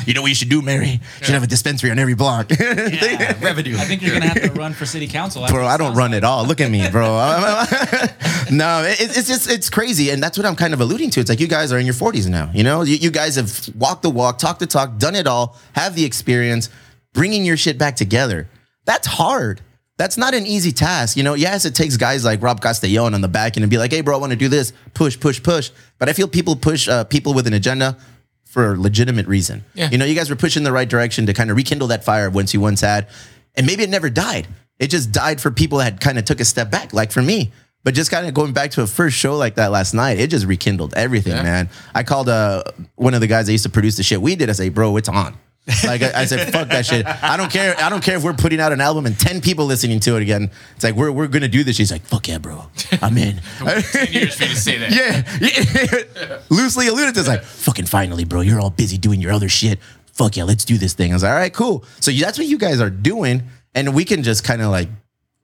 you know what you should do, Mary? You should have a dispensary on every block. <laughs> Revenue. I think you're gonna have to run for city council. bro. I don't run like. at all. Look at me, bro. <laughs> no, it, it's just it's crazy, and that's what I'm kind of alluding to. It's like you guys are in your 40s now. You know, you, you guys have walked the walk, talked the talk, done it all, have the experience, bringing your shit back together. That's hard. That's not an easy task. You know, yes, it takes guys like Rob Castellon on the back end and be like, hey, bro, I want to do this. Push, push, push. But I feel people push uh, people with an agenda for a legitimate reason. Yeah. You know, you guys were pushing the right direction to kind of rekindle that fire of once you once had. And maybe it never died. It just died for people that kind of took a step back, like for me. But just kind of going back to a first show like that last night, it just rekindled everything, Yeah. man. I called uh, one of the guys that used to produce the shit we did. I say, bro, it's on. Like I, I said, fuck that shit. I don't care. I don't care if we're putting out an album and ten people listening to it again. It's like we're we're gonna do this. She's like, fuck yeah, bro. I'm in. <laughs> Ten years for you to say that. yeah, yeah. <laughs> loosely alluded to. It's like, fucking finally, bro. You're all busy doing your other shit. Fuck yeah, let's do this thing. I was like, all right, cool. So that's what you guys are doing, and we can just kind of like,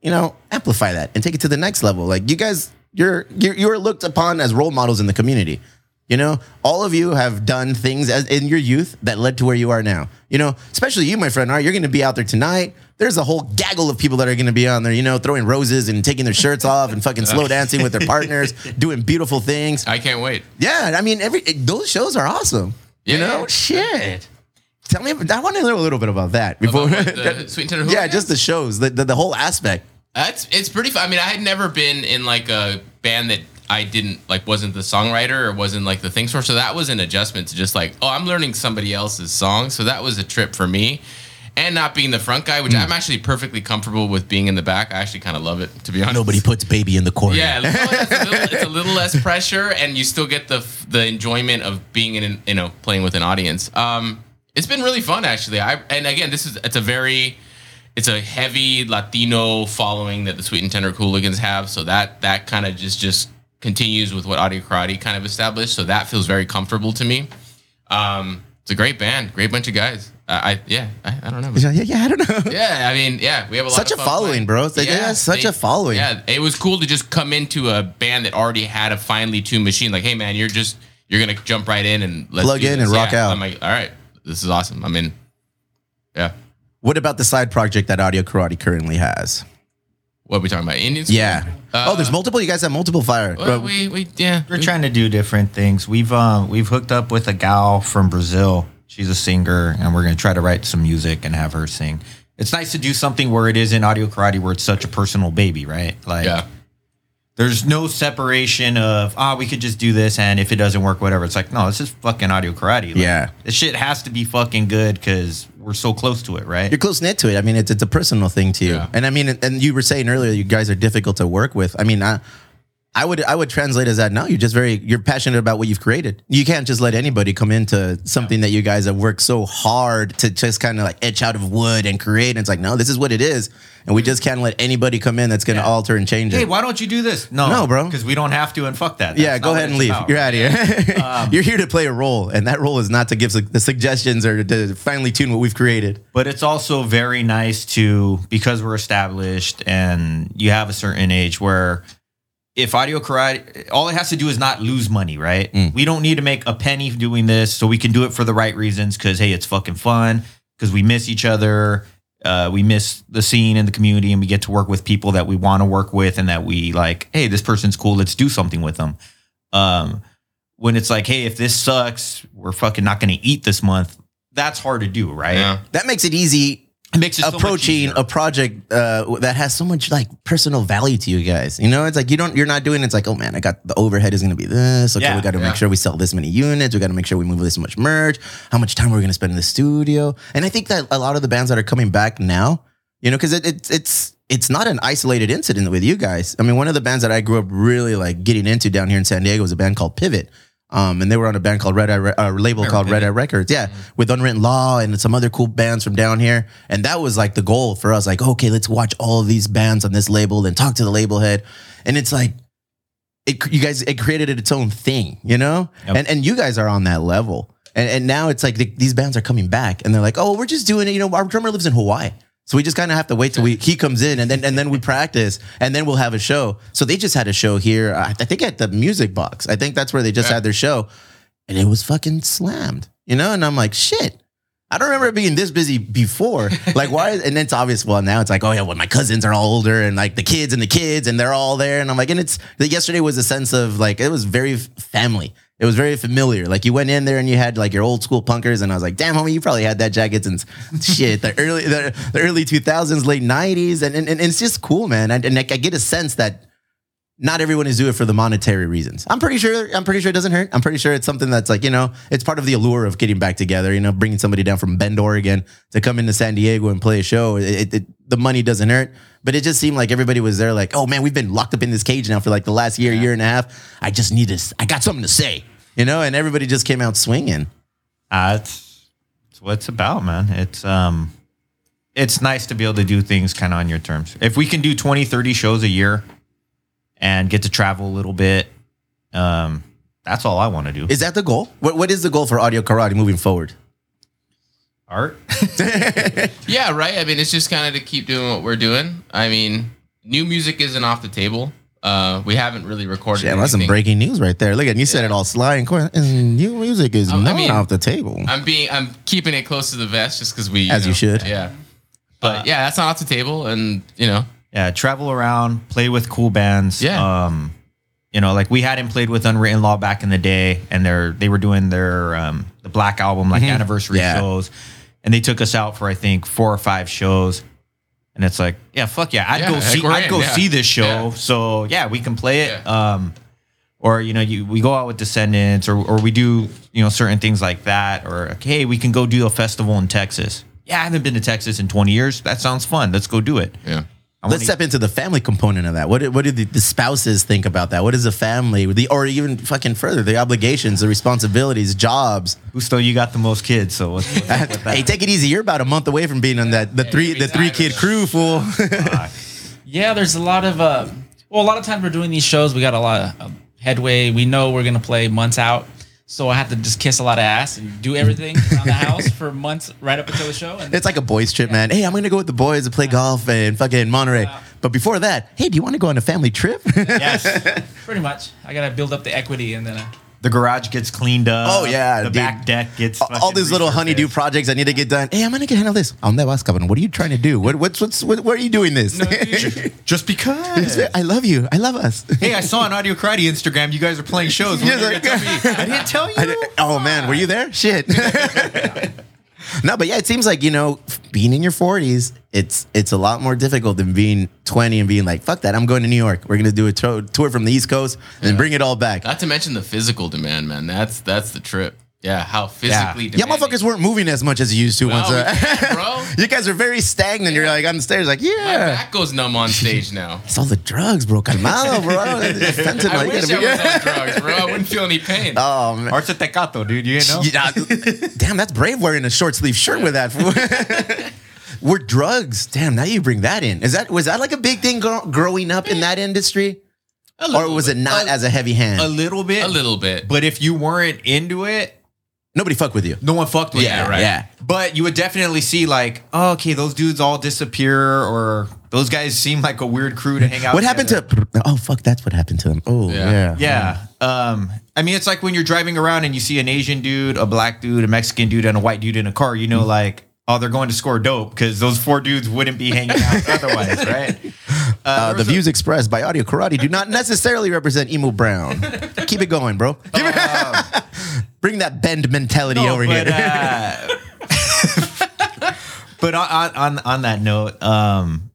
you know, amplify that and take it to the next level. Like you guys, you're you're you're looked upon as role models in the community. You know, all of you have done things as, in your youth that led to where you are now. You know, especially you, my friend. Right, you're going to be out there tonight. There's a whole gaggle of people that are going to be on there. You know, throwing roses and taking their shirts off and fucking slow <laughs> dancing with their partners, doing beautiful things. I can't wait. Yeah, I mean, every those shows are awesome. You Yeah. know, shit. Tell me, I want to know a little bit about that before. About <laughs> the Sweet Tender yeah, just the shows, the, the the whole aspect. That's it's pretty. Fun. I mean, I had never been in like a band that I didn't like wasn't the songwriter or wasn't like the things for. So that was an adjustment to just like, oh, I'm learning somebody else's song. So that was a trip for me. And not being the front guy, which I'm actually perfectly comfortable with being in the back. I actually kind of love it, to be honest. Nobody puts baby in the corner. Yeah, it's, a little, it's a little less pressure, and you still get the the enjoyment of being in, you know, playing with an audience. Um, it's been really fun actually. I and again, this is it's a very it's a heavy Latino following that the Sweet and Tender Hooligans have. So that that kind of just just continues with what Audio Karate kind of established. So that feels very comfortable to me. Um, it's a great band, great bunch of guys. I, I yeah, I, I don't know. yeah, yeah, yeah, I don't know. <laughs> Yeah, I mean, yeah, we have a lot of Such a following, playing. bro. It's like, yeah, such a following. Yeah, it was cool to just come into a band that already had a finely tuned machine. Like, hey, man, you're just you're gonna jump right in and let's Plug in this. and rock out. I'm like, all right, this is awesome. I'm in. Yeah. What about the side project that Audio Karate currently has? What are we talking about? Indian school? Yeah. Uh, oh, there's multiple. You guys have multiple fire. Well, Bro, we we yeah. We're we- trying to do different things. We've um we've hooked up with a gal from Brazil. She's a singer, and we're gonna try to write some music and have her sing. It's nice to do something where it is in audio karate, where it's such a personal baby, right? Like, Yeah. there's no separation of ah, we could just do this, and if it doesn't work, whatever. It's like no, this is fucking audio karate. Like, Yeah. this shit has to be fucking good because we're so close to it, right? you're close knit to it. I mean, it's it's a personal thing to you. Yeah. And I mean, and you were saying earlier, you guys are difficult to work with. I mean, I, I would I would translate as that. No, you're just very you're passionate about what you've created. You can't just let anybody come into something that you guys have worked so hard to just kind of like etch out of wood and create. And it's like, no, this is what it is, and we just can't let anybody come in that's going to Yeah. alter and change Hey, it. Hey, why don't you do this? No, No, bro. because we don't have to, and fuck that. yeah, go ahead and leave. about. You're out of here. <laughs> Um, you're here to play a role, and that role is not to give su- the suggestions or to finely tune what we've created. but it's also very nice to because we're established and you have a certain age where if audio karate all it has to do is not lose money right Mm. we don't need to make a penny doing this so we can do it for the right reasons because hey it's fucking fun because we miss each other uh, we miss the scene and the community and we get to work with people that we want to work with and that we like hey this person's cool let's do something with them um, when it's like hey if this sucks we're fucking not going to eat this month that's hard to do right Yeah. That makes it easy it makes it so much approaching easier. a project uh, that has so much like personal value to you guys. You know, it's like you don't, you're not doing. It's like, oh man, I got the overhead is going to be this. Okay, Yeah, we got to yeah. make sure we sell this many units. We got to make sure we move this much merch. How much time we're going to spend in the studio? And I think that a lot of the bands that are coming back now, you know, because it, it's it's it's not an isolated incident with you guys. I mean, one of the bands that I grew up really like getting into down here in San Diego was a band called Pivot. Um, and they were on a band called Red Eye, Re- uh, label called Red Eye Records. Yeah, with Unwritten Law and some other cool bands from down here. And that was like the goal for us. Like, okay, let's watch all of these bands on this label and talk to the label head. And it's like, it, you guys, it created its own thing, you know? Yep. And and you guys are on that level. And and now it's like the, these bands are coming back and they're like, oh, we're just doing it. You know, our drummer lives in Hawaii. So we just kind of have to wait till we he comes in and then and then we practice and then we'll have a show. So they just had a show here. I, I think at the Music Box. I think that's where they just Yeah. had their show, and it was fucking slammed. You know, and I'm like, shit. I don't remember it being this busy before. <laughs> Like, why? And then it's obvious. Well, now it's like, oh yeah, well, my cousins are all older, and like the kids and the kids, and they're all there. And I'm like, and it's yesterday was a sense of like it was very family. It was very familiar. Like you went in there and you had like your old school punkers, and I was like, damn, homie, you probably had that jacket since <laughs> shit the early the, the early 2000s, late 90s, and and, and it's just cool, man. And, and like, I get a sense that not everyone is doing it for the monetary reasons. I'm pretty sure. I'm pretty sure it doesn't hurt. I'm pretty sure it's something that's like you know, it's part of the allure of getting back together. You know, bringing somebody down from Bend, Oregon, to come into San Diego and play a show. It, it, the money doesn't hurt, but it just seemed like everybody was there. Like, oh man, we've been locked up in this cage now for like the last year, year and a half. I just need to. I got something to say. You know, and everybody just came out swinging. Uh, it's it's what it's about, man. It's um it's nice to be able to do things kind of on your terms. If we can do 20, 30 shows a year and get to travel a little bit, um, that's all I want to do. Is that the goal? What What is the goal for Audio Karate moving forward? Art. <laughs> Yeah, right. I mean, it's just kind of to keep doing what we're doing. I mean, new music isn't off the table. Uh, we haven't really recorded. Damn, that's some breaking news right there. Look at you said it all sly and quick. And new music is I- I not mean, off the table. I'm being, I'm keeping it close to the vest just because we, As you should. Yeah, but yeah, that's not off the table, and you know, Yeah, travel around, play with cool bands. Yeah. Um, you know, like we hadn't played with Unwritten Law back in the day, and they're they were doing their um the Black album like anniversary Yeah. shows, and they took us out for I think four or five shows, and it's like, yeah, fuck yeah, I'd Yeah, go heck, see we're I'd in, go yeah. see this show, Yeah. so yeah, we can play it. Um, or you know, you we go out with Descendents, or or we do you know certain things like that, or like, hey, we can go do a festival in Texas. Yeah, I haven't been to Texas in twenty years. That sounds fun. Let's go do it. yeah. I Let's wanna- step into the family component of that. What do, what do the, the spouses think about that? What is the family, the or even fucking further, the obligations, the responsibilities, jobs? Gusto, you got the most kids, so what's, what's up <laughs> that? hey, take it easy. You're about a month away from being on that the three the three kid crew fool. Yeah, there's a lot of uh, well, a lot of times we're doing these shows. We got a lot of uh, headway. We know we're gonna play months out, so I have to just kiss a lot of ass and do everything around the house for months right up until the show. And it's like a boys trip, man. Hey, I'm gonna go with the boys and play golf and fucking Monterey. But before that, hey, do you want to go on a family trip? yes, <laughs> pretty much, I gotta build up the equity and then. Uh, the garage gets cleaned up. Oh, yeah, the dude. back deck gets all these little honeydew projects I need to get done. Hey, I'm gonna get handle this. On that was cabrón. What are you trying to do? What, what's what's what, where are you doing this? <laughs> Just because. I love you. I love us. hey, I saw on Audio Karate Instagram you guys are playing shows. When Yeah, are you like- gonna tell me? <laughs> I didn't tell you. I didn't- oh man, were you there? Shit. <laughs> no, but yeah, it seems like you know, being in your 40s, it's it's a lot more difficult than being 20 and being like, fuck that, I'm going to New York. We're gonna do a to- tour from the East Coast and then bring it all back. Not to mention the physical demand, man. That's that's the trip. Yeah, how physically. Yeah, demanding. motherfuckers weren't moving as much as you used to No, once. uh, <laughs> bro. you guys are very stagnant. You're like on the stairs, like, yeah. My yeah. back goes numb on stage now. <laughs> It's all the drugs, bro. Calmado, bro. Fentanyl, <laughs> I wish I be- was on drugs, bro. I wouldn't feel any pain. Oh man. Arts at Tecato, dude. You didn't know? Yeah, damn, that's brave wearing a short sleeve shirt with that. fool. We're drugs. Damn, now you bring that in. Is that was that like a big thing gro- growing up in that industry, A or little was it not A- as a heavy hand? A little bit. A little bit. But if you weren't into it, Nobody fuck with you. no one fucked with Yeah, you. right. yeah. But you would definitely see like, oh, okay, those dudes all disappear, or those guys seem like a weird crew to hang out. What happened together. to? Oh fuck, that's what happened to them. Oh Yeah. yeah, Yeah. Um, I mean, it's like when you're driving around and you see an Asian dude, a black dude, a Mexican dude, and a white dude in a car, you know, like, oh, they're going to score dope because those four dudes wouldn't be hanging out <laughs> otherwise, right? Uh, the views expressed by Audio Karate do not necessarily represent Emo Brown. <laughs> Keep it going, bro. Bring that bend mentality No, over but, here. uh, <laughs> <laughs> but on, on on that note, um,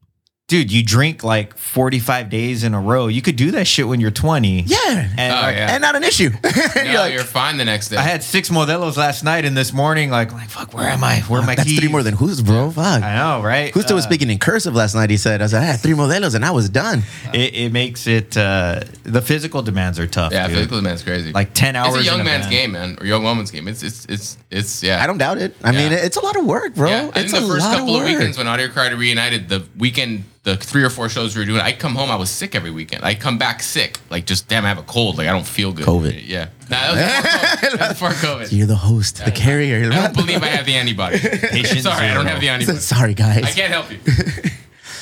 dude, you drink like 45 days in a row. You could do that shit when you're 20. yeah, And Oh, like, yeah. and not an issue. <laughs> No, You're like, you're fine the next day. I had six modelos last night and this morning, like, like fuck, where am I? Where are my that's keys? three more than who's, bro. Fuck. I know, right? Was Uh, speaking in cursive last night. He said, I said, I had three modelos and I was done. it, it makes it uh, the physical demands are tough. yeah, dude. physical man's crazy. like 10 hours. it's a young in man's band. game, man, or young woman's game. It's it's it's it's yeah. I don't doubt it. I mean, it's a lot of work, bro. Yeah, I it's think a the first lot couple of weekends when Audio Karate reunited, the weekend, the three or four shows we were doing, I'd come home, I was sick every weekend. I'd come back sick, like just damn, I have a cold, like I don't feel good. COVID. Yeah, nah, that was before COVID. <laughs> That was before COVID. You're the host, the carrier. I don't believe I have the antibody. <laughs> Patient Sorry, I don't have the antibody. Sorry, guys. I can't help you. <laughs>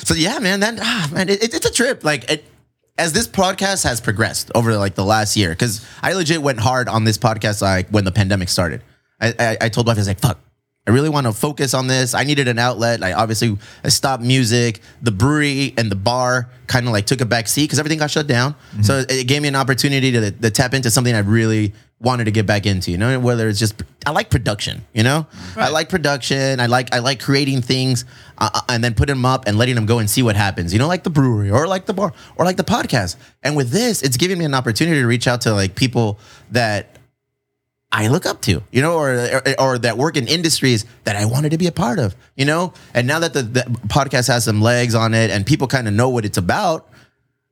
So yeah, man, that ah, man, it, it's a trip. Like it, as this podcast has progressed over like the last year, because I legit went hard on this podcast like when the pandemic started. I, I, I told my wife I was like, "Fuck, I really want to focus on this. I needed an outlet. I obviously I stopped music. The brewery and the bar kind of like took a back seat because everything got shut down. So it, gave me an opportunity to, to tap into something I really wanted to get back into. You know, whether it's just I like production. You know, I like production. I like I like creating things uh, uh, and then putting them up and letting them go and see what happens. You know, like the brewery or like the bar or like the podcast. And with this, it's giving me an opportunity to reach out to like people that I look up to, you know, or, or or that work in industries that I wanted to be a part of, you know. And now that the, the podcast has some legs on it and people kind of know what it's about,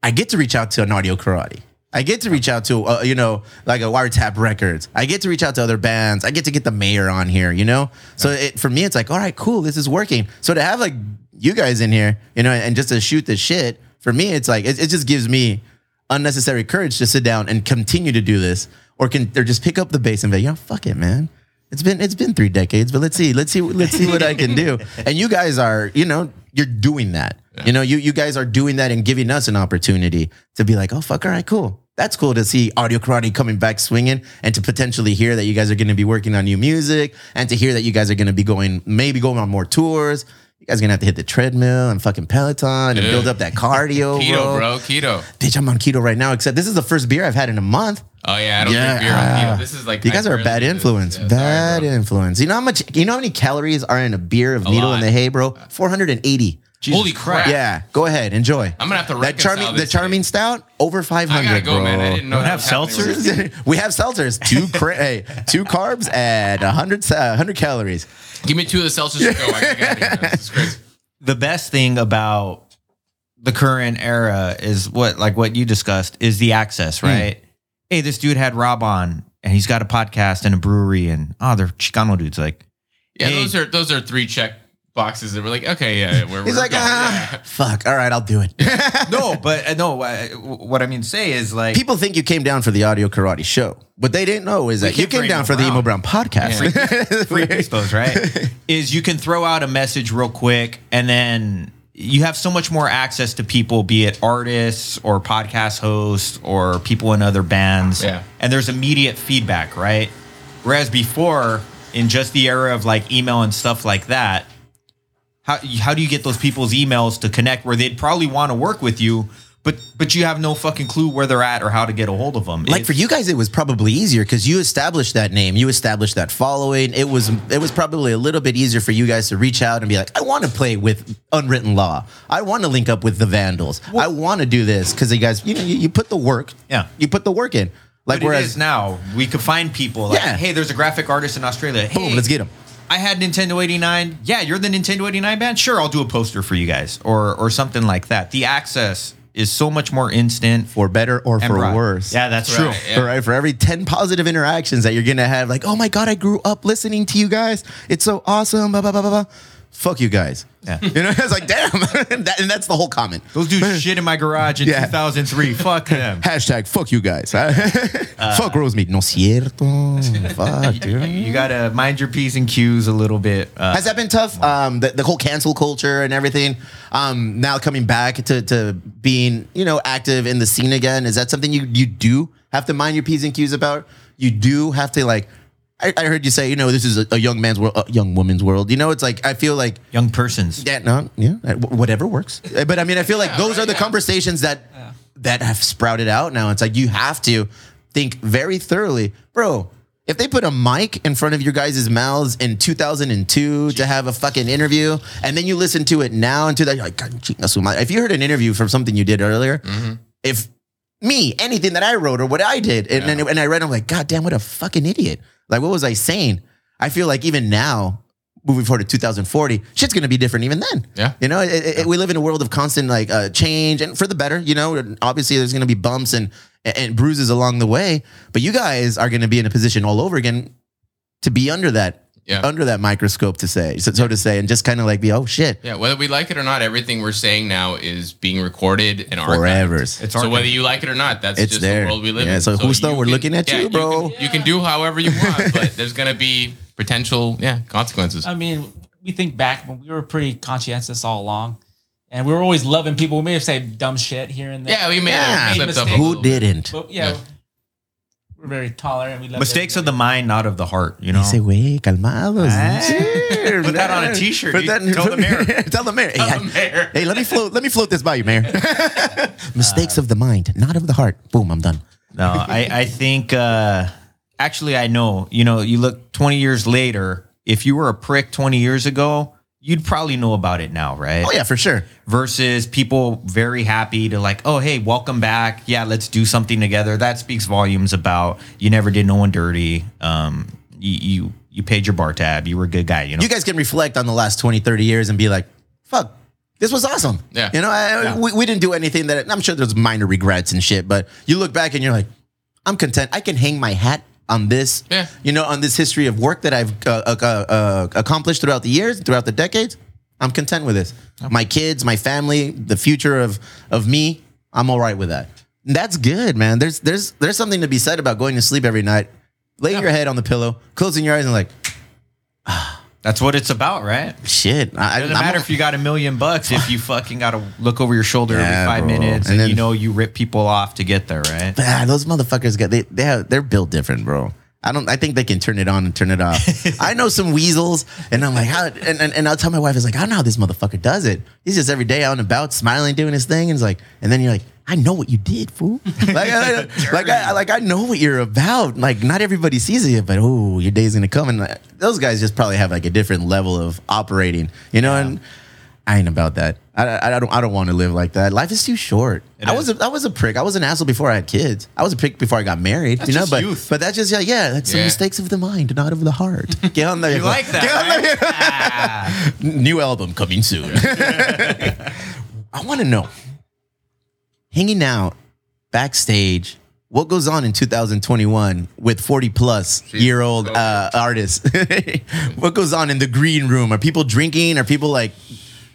I get to reach out to an audio karate. I get to reach out to, uh, you know, like a Wiretap Records. I get to reach out to other bands. I get to get the mayor on here, you know. So it, for me, it's like, all right, cool, this is working. So to have like you guys in here, you know, and just to shoot the shit, for me, it's like it, it just gives me unnecessary courage to sit down and continue to do this, or can or just pick up the bass and be, yeah, fuck it, man. It's been it's been three decades, but let's see, let's see, let's see what I can do. <laughs> And you guys are, you know, you're doing that. You know, you you guys are doing that and giving us an opportunity to be like, oh fuck, all right, cool. That's cool to see audio karate coming back swinging, and to potentially hear that you guys are going to be working on new music, and to hear that you guys are going to be going maybe going on more tours. You guys are gonna have to hit the treadmill and fucking Peloton and Dude. build up that <laughs> cardio, Keto, bro. bro. Keto. Bitch, I'm on keto right now. Except this is the first beer I've had in a month. Oh yeah, I don't Yeah. drink beer on keto. This is like You guys are a bad influence. Yeah, bad bro. influence. You know how much? You know how many calories are in a beer of needle lot. in the hay, bro? Four hundred and eighty. Holy crap! Yeah, go ahead, enjoy. I'm gonna have to that reconcile charming, the this charming stout over 500. I gotta go, bro. man. I didn't know Don't have seltzers? <laughs> we have seltzers, two cra- hey, two carbs at 100, uh, 100 calories. Give me two of the Celsius to go. I gotta get out of here. This is crazy. <laughs> the best thing about the current era is what like what you discussed is the access, hmm. right? Hey, this dude had Rob on and he's got a podcast and a brewery and oh, they're Chicano dudes. Like, Yeah, Hey. those are those are three check boxes that we're like, okay, yeah, we're, He's we're like, going. ah, fuck. All right, I'll do it. <laughs> no, but uh, no, uh, what I mean to say is like People think you came down for the audio karate show. What they didn't know is that you came down for the Emo Brown. Podcast. <laughs> free expos, right? is you can throw out a message real quick and then you have so much more access to people, be it artists or podcast hosts or people in other bands. Yeah. And there's immediate feedback, right? Whereas before, in just the era of like email and stuff like that, how how do you get those people's emails to connect where they'd probably want to work with you, but but you have no fucking clue where they're at or how to get a hold of them? like for you guys, it was probably easier because you established that name, you established that following. It was it was probably a little bit easier for you guys to reach out and be like, I want to play with Unwritten Law. I want to link up with the Vandals. I want to do this because you guys, you know, you, you put the work. Yeah. you put the work in. Like But whereas is now we could find people like, Yeah. hey, there's a graphic artist in Australia. Hey, boom, let's get them. I had Nintendo 89. Yeah, you're the Nintendo 89 band. Sure, I'll do a poster for you guys or or something like that. The access is so much more instant. For better or for broad. worse. Yeah, that's That's true. right. Yeah. All right, for every 10 positive interactions that you're gonna have, like, oh my god, I grew up listening to you guys. It's so awesome. Blah blah blah blah blah. Fuck you guys. Yeah. <laughs> You know, I was like, damn. <laughs> that, and that's the whole comment. Those dudes shit in my garage in Yeah. 2003. <laughs> Fuck them. Hashtag fuck you guys. fuck Rosemead. No cierto. fuck, dude. You gotta mind your p's and q's a little bit. Uh, Has that been tough? Um, the, the whole cancel culture and everything. Um, now coming back to, to being, you know, active in the scene again. Is that something you you do have to mind your p's and q's about? You do have to like. I, I heard you say, you know, this is a, a young man's world, a young woman's world. You know, it's like I feel like young persons. yeah, no, yeah, uh, whatever works. Uh, But I mean, I feel like Yeah, those right, are the yeah. conversations that that have sprouted out now. It's like you have to think very thoroughly, bro. If they put a mic in front of your guys' mouths in 2002 to have a fucking interview, and then you listen to it now and to that, you're like, "God, chinga su madre." if you heard an interview from something you did earlier, Mm-hmm. if me, anything that I wrote or what I did, and, and, and I read, I'm like, God damn, what a fucking idiot. Like, what was I saying? I feel like even now, moving forward to 2040, shit's gonna be different even then. Yeah. You know, it, it- we live in a world of constant like uh, change and for the better, you know, obviously there's gonna be bumps and, and bruises along the way, but you guys are gonna be in a position all over again to be under that. Yeah. Under that microscope to say, so, so to say, and just kind of like be, oh shit, Yeah, whether we like it or not, everything we're saying now is being recorded and archived. forever. It's So archived. whether you like it or not, that's It's just there. the world we live Yeah, in. so who's you we're looking at you, bro. can- You can, do however you want, <laughs> but there's gonna be potential, yeah, consequences. I mean, we think back when we were pretty conscientious all along, and we were always loving people. We may have said dumb shit here and there. yeah, we made Yeah. a Made slipped up. Who didn't? But yeah, Yeah. We're very tolerant. We love Mistakes of the mind, not of the heart. You know. They say, "Way calmados." Hey, put that on a t-shirt, Put that in- Tell the mayor. <laughs> Tell the mayor. Hey, Tell I- the mayor. hey, let me float. Let me float this by you, mayor. <laughs> Mistakes of the mind, not of the heart. Boom, I'm done. No, I, I think uh, actually I know. You know, you look 20 years later, if you were a prick 20 years ago, you'd probably know about it now, right? Oh yeah, for sure. Versus people very happy to like, oh hey, welcome back. Yeah, let's do something together. That speaks volumes about you never did no one dirty. Um, you you, you paid your bar tab. You were a good guy. You know. You guys can reflect on the last 20, 30 years and be like, "Fuck, this was awesome." Yeah. You know, I, we, we didn't do anything that I'm sure there's minor regrets and shit, but you look back and you're like, "I'm content. I can hang my hat." On this, Yeah. you know, on this history of work that I've uh, uh, uh, accomplished throughout the years, throughout the decades, I'm content with this. My kids, my family, the future of of me, I'm all right with that. That's good, man. There's there's there's something to be said about going to sleep every night, laying your head on the pillow, closing your eyes, and like, That's what it's about, right? shit. I, It doesn't I'm- matter if you got a million bucks if you fucking got to look over your shoulder Yeah, every five bro. minutes And and, then- you know you rip people off to get there, right? Ah, those motherfuckers got they they have they're built different, bro. I don't. I think they can turn it on and turn it off. <laughs> I know some weasels, and I'm like, how? And, and, and I'll tell my wife, it's like, I don't know how this motherfucker does it. He's just every day out and about, smiling, doing his thing, and it's like, and then you're like, I know what you did, fool. <laughs> like, I, like, I, like I know what you're about. Like, not everybody sees it, but oh, your day's gonna come, and those guys just probably have like a different level of operating, you know. And I ain't about that. I, I, don't. I don't want to live like that. Life is too short. It I is. was a, I was a prick. I was an asshole before I had kids. I was a prick before I got married. That's you know, but youth. but that's just yeah, yeah. That's the mistakes of the mind, not of the heart. Get on there. You like that? right? <laughs> New album coming soon. <laughs> I want to know. Hanging out backstage. What goes on in 2021 with 40 plus year old uh, artists? <laughs> what goes on in the green room? Are people drinking? Are people like,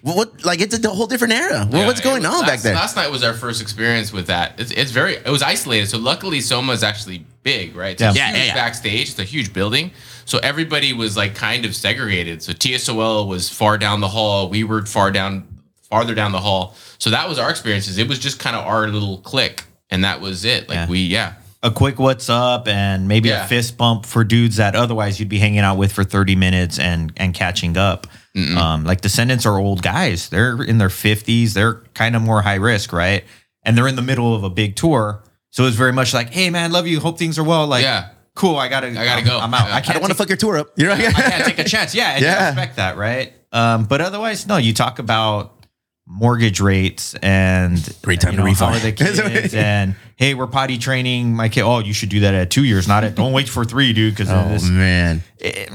what? what like it's a whole different era. Well, Yeah, what's going it- on last, back there? Last night was our first experience with that. It's, it's very, it was isolated. So luckily, Soma is actually big, right? It's Yeah. a Yeah, huge yeah, yeah. backstage. It's a huge building. So everybody was like kind of segregated. So TSOL was far down the hall. We were far down, farther down the hall. So that was our experiences. It was just kind of our little click, and that was it. Like Yeah. we, yeah, a quick what's up and maybe Yeah. a fist bump for dudes that otherwise you'd be hanging out with for 30 minutes and and catching up. Um, like Descendents are old guys. They're in their 50s. They're kind of more high risk, right? And they're in the middle of a big tour. So it's very much like, hey man, love you. Hope things are well. Like, Yeah. cool. I gotta, I gotta I'm- go. I'm out. Yeah. I I can't I don't want to fuck your tour up. You're right. I can't take a chance. Yeah, and <laughs> Yeah. you respect that, right? Um, but otherwise, no. You talk about mortgage rates and Great time you know, to refi. How are the <laughs> kids? and hey, we're potty training my kid. Oh, you should do that at two years, not at. Don't wait for three, dude. Because <laughs> oh man, eh,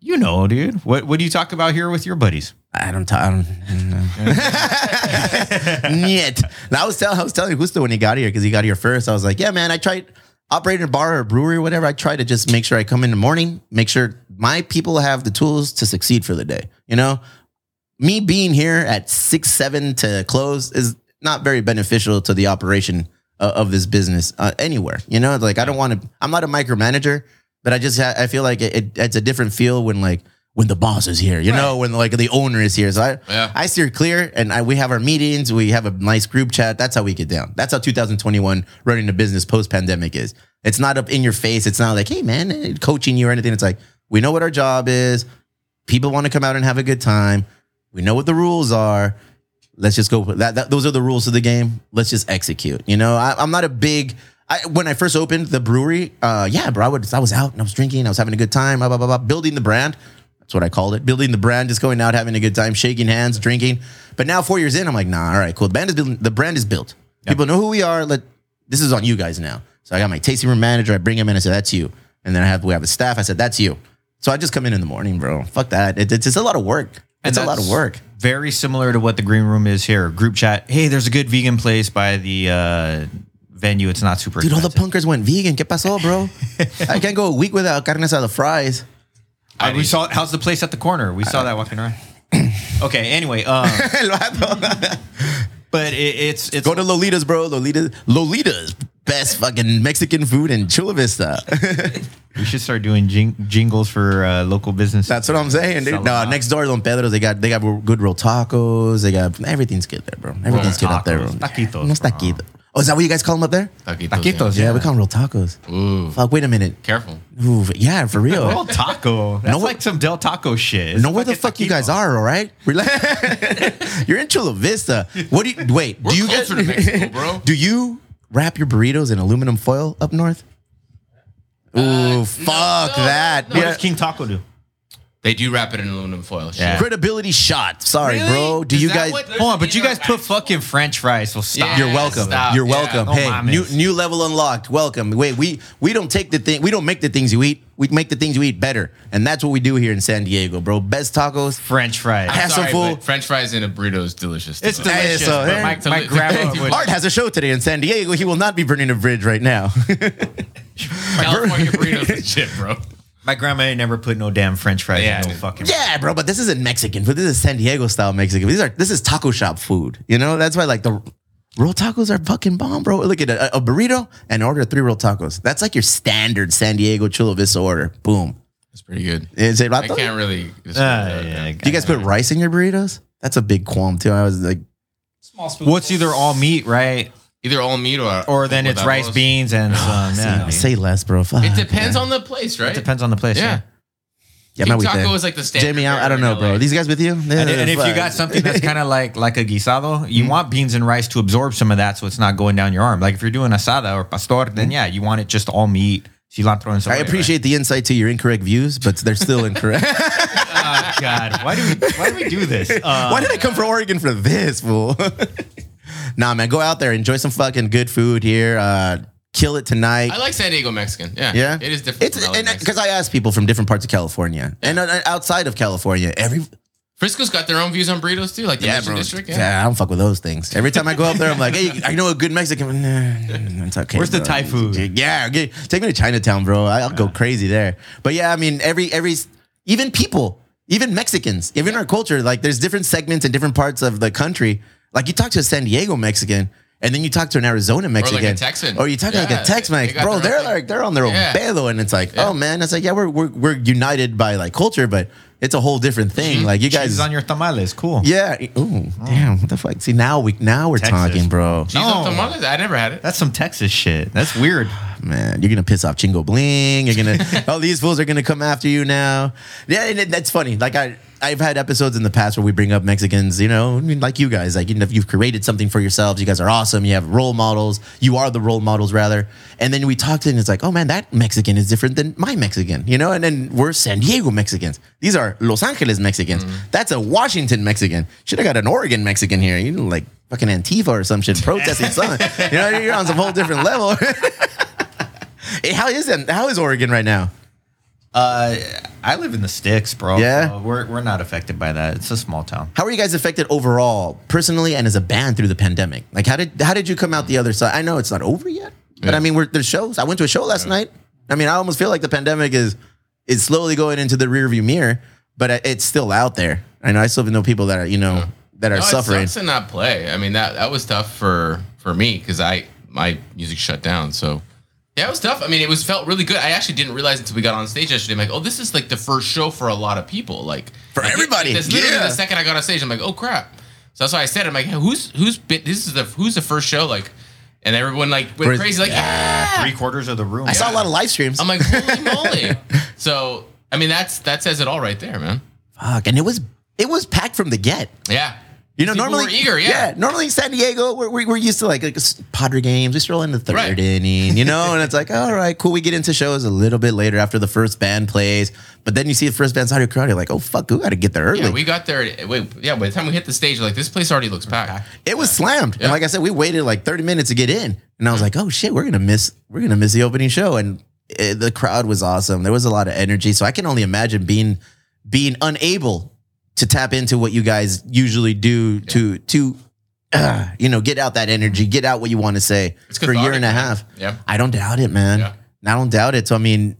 you know, dude. What what do you talk about here with your buddies? I don't. T- I don't. Niet. <laughs> Now I was telling I was telling Gusto when he got here because he got here first. I was like, yeah, man. I tried operating a bar or a brewery or whatever. I try to just make sure I come in the morning, make sure my people have the tools to succeed for the day. You know, me being here at six seven to close is not very beneficial to the operation of, of this business uh, anywhere. You know, like I don't want to. I'm not a micromanager, but I just ha- I feel like it, it, it's a different feel when like when the boss is here. You know, when like the owner is here. So I Yeah. I steer clear, and I, we have our meetings. We have a nice group chat. That's how we get down. That's how 2021 running the business post pandemic is. It's not up in your face. It's not like, hey man, coaching you or anything. It's like we know what our job is. People want to come out and have a good time. We know what the rules are. Let's just go. That, that those are the rules of the game. Let's just execute. You know, I, I'm not a big. I, when I first opened the brewery, uh, yeah, bro, I, would, I was out and I was drinking. I was having a good time. Blah, blah, blah, blah, building the brand. That's what I called it. Building the brand, just going out, having a good time, shaking hands, drinking. But now, four years in, I'm like, nah, all right, cool. The brand is building. The brand is built. People know who we are. Let this is on you guys now. So I got my tasting room manager. I bring him in. I said, that's you. And then I have we have a staff. I said, that's you. So I just come in in the morning, bro. Fuck that. It, it's, it's a lot of work. It's a lot of work. Very similar to what the green room is here. Group chat. Hey, there's a good vegan place by the uh, venue. It's not super. Dude, all the punkers went vegan. ¿Qué pasó, bro? I can't go a week without carne asada fries. Uh, we saw. How's the place at the corner? We saw that walking around. <clears throat> okay. Anyway, um, <laughs> <laughs> but it, it's it's Go to Lolita's, bro. Lolita's, Lolita's best fucking Mexican food in Chula Vista. <laughs> we should start doing jing- jingles for uh, local businesses. That's what I'm saying, dude. No, next door, Don Pedro's, they got they got good real tacos. They got everything's good there, bro. Everything's good up there, bro. tacos, taquitos, Unos bro. taquitos. Oh, is that what you guys call them up there? Taquitos. Taquitos, Yeah, Yeah. we call them real tacos. Ooh, Fuck, wait a minute. careful. Ooh, yeah, for real. <laughs> Del Taco. That's No, like some Del Taco shit. It's know where the fucking fuck you guys are, all right? <laughs> Relax. You're in Chula Vista. What do you wait? We're do you guys closer to Mexico, bro. Do you wrap your burritos in aluminum foil up north? Uh, Ooh, fuck no, that. What Yeah. does King Taco do? They do wrap it in aluminum foil. Yeah. Credibility shot. Sorry, Really? bro. Do Is you that guys? what- Hold on, but you guys put fucking French fries. So stop. Yeah. You're welcome. stop. You're Yeah. welcome. No hey, mames. new new level unlocked. Welcome. Wait, we we don't take the thing. We don't make the things you eat. We make the things you eat better, and that's what we do here in San Diego, bro. Best tacos. French fries. I have some Sorry, fool. but French fries in a burrito is delicious. It's though. delicious. so, but eh, my, to my grandma to- <laughs> would. Art has a show today in San Diego. He will not be burning a bridge right now. California burritos is <laughs> shit, bro. My grandma ain't never put no damn French fries Yeah, in no dude. fucking. yeah, bro, but this isn't Mexican food. This is San Diego style Mexican. These are this is taco shop food. You know, that's why like the roll tacos are fucking bomb, bro. Look at a, a burrito and order three roll tacos. That's like your standard San Diego Chula Vista order. Boom. That's pretty good. Is it I rato? can't really. Describe ah, that. yeah, Do you guys put rice in your burritos? That's a big qualm too. I was like, Small spoon. What's either all meat, right? Either all meat or Or then it's rice, those. beans, and <laughs> some. say, Yeah, say less, bro. Fuck. It depends on the place, right? it depends on the place. Yeah. Yeah. Yeah, King man, we taco think. is like the standard. Jamie, I, I don't know, bro. These guys with you? And, and if you got something that's <laughs> kind of like like a guisado, you want beans and rice to absorb some of that, so it's not going down your arm. Like if you're doing asada or pastor, then yeah, you want it just all meat, cilantro and So I cebolla, appreciate the insight to your incorrect views, but they're still incorrect. <laughs> Oh, God, why do we why do we do this? Uh, Why did I come from Oregon for this, fool? Nah, man, go out there, enjoy some fucking good food here. Uh, kill it tonight. I like San Diego Mexican. Yeah, yeah, it is different. It's and because I ask people from different parts of California and uh, outside of California, every Frisco's got their own views on burritos too, like the Mission District. Yeah. Yeah. I don't fuck with those things. Every time I go up there, I'm like, hey, I know a good Mexican. Nah, it's okay. Where's the bro. Thai food? Yeah, get, take me to Chinatown, bro. I- I'll go crazy there. But yeah, I mean, every every even people, even Mexicans, even our culture, like there's different segments in different parts of the country. Like you talk to a San Diego Mexican. And then you talk to an Arizona Mexican, Texan. or you talk like a Tex Mex, bro. their They're own like they're on their own Yeah. pedo, and it's like, Yeah. oh man, it's like yeah, we're we're we're united by like culture, but it's a whole different thing. Mm-hmm. Like you cheese guys, on your tamales, cool. yeah. Ooh, damn. What the fuck? See, now we now we're Texas. talking, bro. Cheese on No. tamales? I never had it. That's some Texas shit. That's weird. <sighs> Man, you're gonna piss off Chingo Bling. You're gonna <laughs> all these fools are gonna come after you now. Yeah, and it, that's funny. Like I I've had episodes in the past where we bring up Mexicans, you know, I mean, like you guys, like you know, you've created something for yourselves. You guys are awesome. You have role models. You are the role models, rather. And then we talked and it's like, oh man, that Mexican is different than my Mexican, you know. And then we're San Diego Mexicans. These are Los Angeles Mexicans. Mm. That's a Washington Mexican. Should have got an Oregon Mexican here. You know, like fucking Antifa or some shit <laughs> protesting something. You know, you're on some whole different level. <laughs> Hey, how is it? How is Oregon right now? Uh, I live in the sticks, bro. Yeah? So we're we're not affected by that. It's a small town. How are you guys affected overall, personally and as a band through the pandemic? Like, how did how did you come out the other side? I know it's not over yet, but Yeah. I mean, we're, there's shows. I went to a show last night. I mean, I almost feel like the pandemic is is slowly going into the rearview mirror, but it's still out there. I know I still know people that are you know that are No, suffering. It sucks to not play. I mean that that was tough for for me because I my music shut down. So yeah, it was tough. I mean, it was felt really good. I actually didn't realize until we got on stage yesterday. I'm like, oh, this is like the first show for a lot of people. Like For like, everybody. That's literally Yeah. the second I got on stage. I'm like, oh crap. So that's why I said, I'm like, hey, who's who's been, this is the who's the first show like, and everyone like went crazy like yeah. Ah! Three quarters of the room. I saw a lot of live streams. I'm like, holy <laughs> moly. So I mean, that's that says it all right there, man. Fuck, and it was it was packed from the get. Yeah. You know, People normally eager, yeah. Normally, San Diego, we're, we're, used to like, like Padre games. We stroll in the third Right. inning, you know, <laughs> and it's like, all right, cool. We get into shows a little bit later after the first band plays, but then you see the first band's Audio Karate. You're like, oh fuck, we got to get there early. Yeah, we got there. Wait, yeah. By the time we hit the stage, like this place already looks packed. it was slammed, and like I said, we waited like 30 minutes to get in, and I was like, oh shit, we're gonna miss, we're gonna miss the opening show, and eh, the crowd was awesome. There was a lot of energy, so I can only imagine being being unable to tap into what you guys usually do to to uh, <clears throat> you know get out that energy, get out what you want to say It's for a year and a man. half. Yeah. I don't doubt it, man. Yeah. I don't doubt it. So I mean,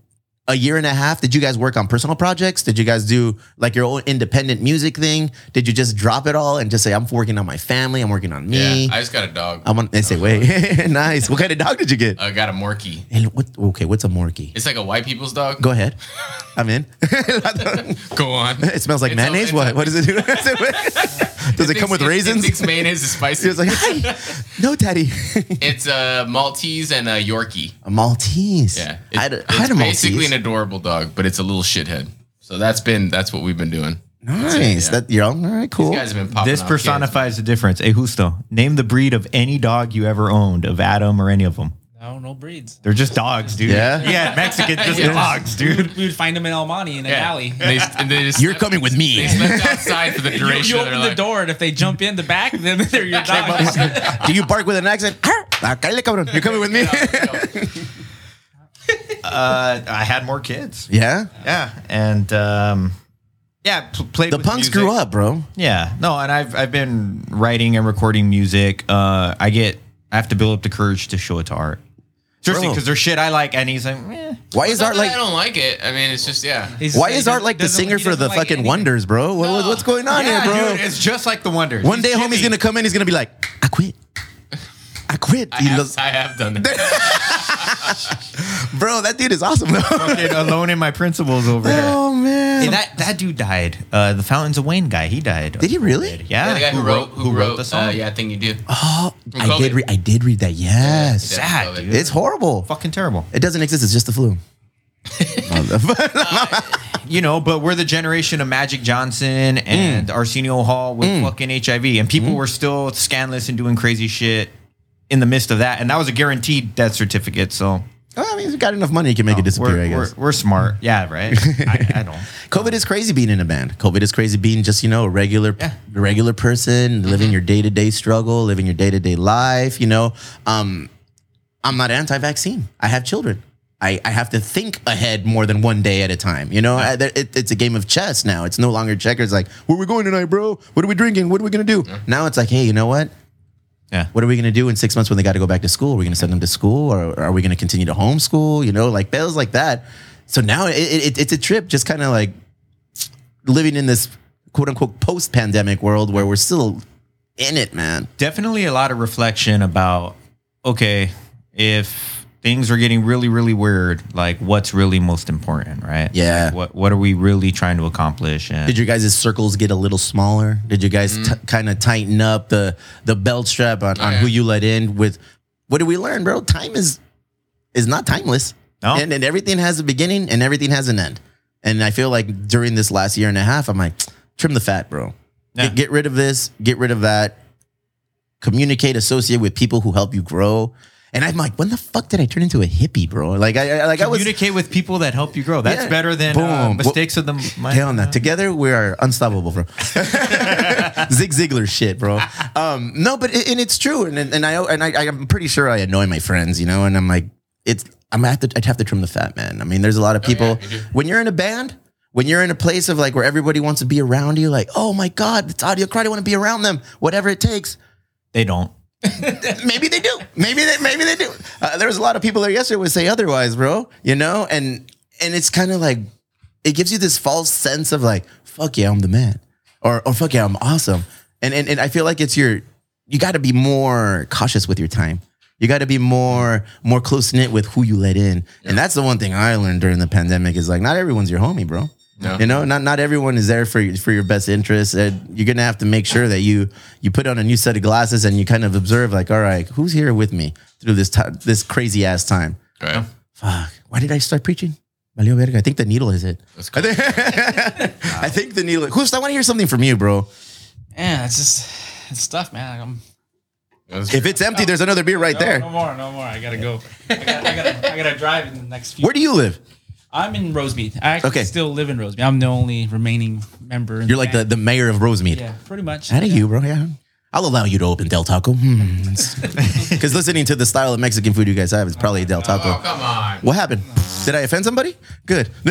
a year and a half. Did you guys work on personal projects? Did you guys do like your own independent music thing? Did you just drop it all and just say, "I'm working on my family. I'm working on me." Yeah. I just got a dog. I'm on. They say, "Wait, <laughs> nice. What kind of dog did you get?" I got a Morkie. And what? Okay, what's a Morkie? It's like a white people's dog. Go ahead. <laughs> I'm in. <laughs> Go on. it smells like It's mayonnaise. it's what? a- what does it do? Does it come with It- it raisins? thinks mayonnaise is spicy. was like, "Hey, no, daddy. it's a Maltese and a Yorkie. a Maltese. Yeah, I had a, I it's had a basically an adorable dog, but it's a little shithead. So that's been that's what we've been doing. nice. yeah. That you're all right. Cool. You guys have been popping. This off kids. personifies the difference. Hey, Justo, name the breed of any dog you ever owned, of Adam or any of them. No, no breeds. They're just dogs, dude. Yeah? Yeah, <laughs> Mexican, just Yeah. dogs, We dude. would, we would find them in El Monte in an Yeah. alley. And they, and they just <laughs> You're slept- coming with me. They slept outside for the <laughs> You, duration. you of their open the life. door, and if they jump in the back, then they're your dogs. Do you bark with an accent? Ah, cállate, cabrón. You're coming with me? Uh, I had more kids. yeah. Yeah, and um, yeah, pl- played. The with punks music. grew up, bro. Yeah, no, and I've I've been writing and recording music. Uh, I get I have to build up the courage to show it to art. Seriously, Bro. because there's shit I like, and he's like, eh. Why It's is not art that like? I don't like it. I mean, it's just yeah. He's- Why he is art doesn't- like the doesn't- singer he for doesn't the like fucking anything. Wonders, bro? What- what- what's going on yeah, here, bro? dude, it's just like the Wonders. One day, homie's Jimmy. gonna come in. He's gonna be like, "I quit. I <laughs> quit." I He have, loves- I have done that. <laughs> <laughs> bro, that dude is awesome. though. fucking alone in my principles over here. oh man, Hey, that that dude died. Uh, the Fountains of Wayne guy, he died. Did he really? Yeah, Yeah, the guy who, wrote who wrote the song? Uh, yeah, thing you do. oh, From I did. COVID. Re- I did read that. Yes, Yeah. sad, dude. it's horrible. fucking terrible. It doesn't exist. It's just the flu. <laughs> <laughs> You know, but we're the generation of Magic Johnson and Mm. Arsenio Hall with fucking HIV, and people were still scandalous and doing crazy shit in the midst of that, and that was a guaranteed death certificate. So I mean, he's got enough money. He can make it disappear. we're, I we're, guess. we're smart. <laughs> Yeah, right. I, I don't. COVID is crazy being in a band. COVID is crazy being just, you know, a regular Yeah. regular person, living your day-to-day struggle, living your day-to-day life, you know. Um I'm not anti-vaccine. I have children. I, I have to think ahead more than one day at a time. You know, I- it, it's a game of chess now. It's no longer checkers. Like, where we going tonight, bro? What are we drinking? What are we gonna do? Now it's like, hey, you know what? Yeah. What are we gonna do in six months when they got to go back to school? Are we gonna send them to school, or are we gonna continue to homeschool? You know, like bills like that. So now it, it, it's a trip, just kind of like living in this quote unquote post pandemic world where we're still in it, man. definitely a lot of reflection about okay if things are getting really really weird like what's really most important right Yeah. Like, what what are we really trying to accomplish and Did your guys' circles get a little smaller? Did you guys mm. t- kind of tighten up the the belt strap on, on yeah. who you let in with? What did we learn, bro? Time is is not timeless, No. and, and everything has a beginning and everything has an end. And I feel like during this last year and a half, I'm like, trim the fat, bro. Yeah. Get, get rid of this. Get rid of that. Communicate, associate with people who help you grow. And I'm like, when the fuck did I turn into a hippie, bro? Like I, I like I was communicate with people that help you grow that's Yeah. better than uh, Boom. mistakes of the mind Hell no. Together we are unstoppable, bro. <laughs> Zig Ziglar shit, bro. Um, no, but it, and it's true, and and I and I, I'm pretty sure I annoy my friends, you know, and I'm like, it's I'm have to I'd have to trim the fat, man. I mean, there's a lot of people yeah, you when you're in a band. When you're in a place of like where everybody wants to be around you, like, oh my God, it's Audio Karate. I want to be around them, whatever it takes. they don't <laughs> maybe they do. Maybe they maybe they do. Uh, there was a lot of people there yesterday would say otherwise, bro. You know, and and it's kind of like it gives you this false sense of like, fuck yeah, I'm the man, or or fuck yeah, I'm awesome. And and, and I feel like it's your you got to be more cautious with your time. You got to be more more close knit with who you let in. And that's the one thing I learned during the pandemic is like not everyone's your homie, bro. No. You know, not not everyone is there for for your best interest. And you're gonna have to make sure that you you put on a new set of glasses and you kind of observe, like, all right, who's here with me through this ti this crazy ass time? Right. Fuck, why did I start preaching? Valió verga. I think the needle is it. That's I cool. think, <laughs> I think the needle. Who's? I want to hear something from you, bro. Yeah, it's just it's tough, man. I'm, If it's empty, there's another beer right no, there. No more, no more. I gotta go. I gotta, I gotta, I gotta drive in the next few. Where do you live? I'm in Rosemead. I actually Okay. still live in Rosemead. I'm the only remaining member. In You're like the, the mayor of Rosemead. yeah, pretty much. Out of you, bro. Yeah. I'll allow you to open Del Taco. Hmm. <laughs> Because listening to the style of Mexican food you guys have, it's probably Del Taco. oh come on. What happened? Did I offend somebody? Good. <laughs>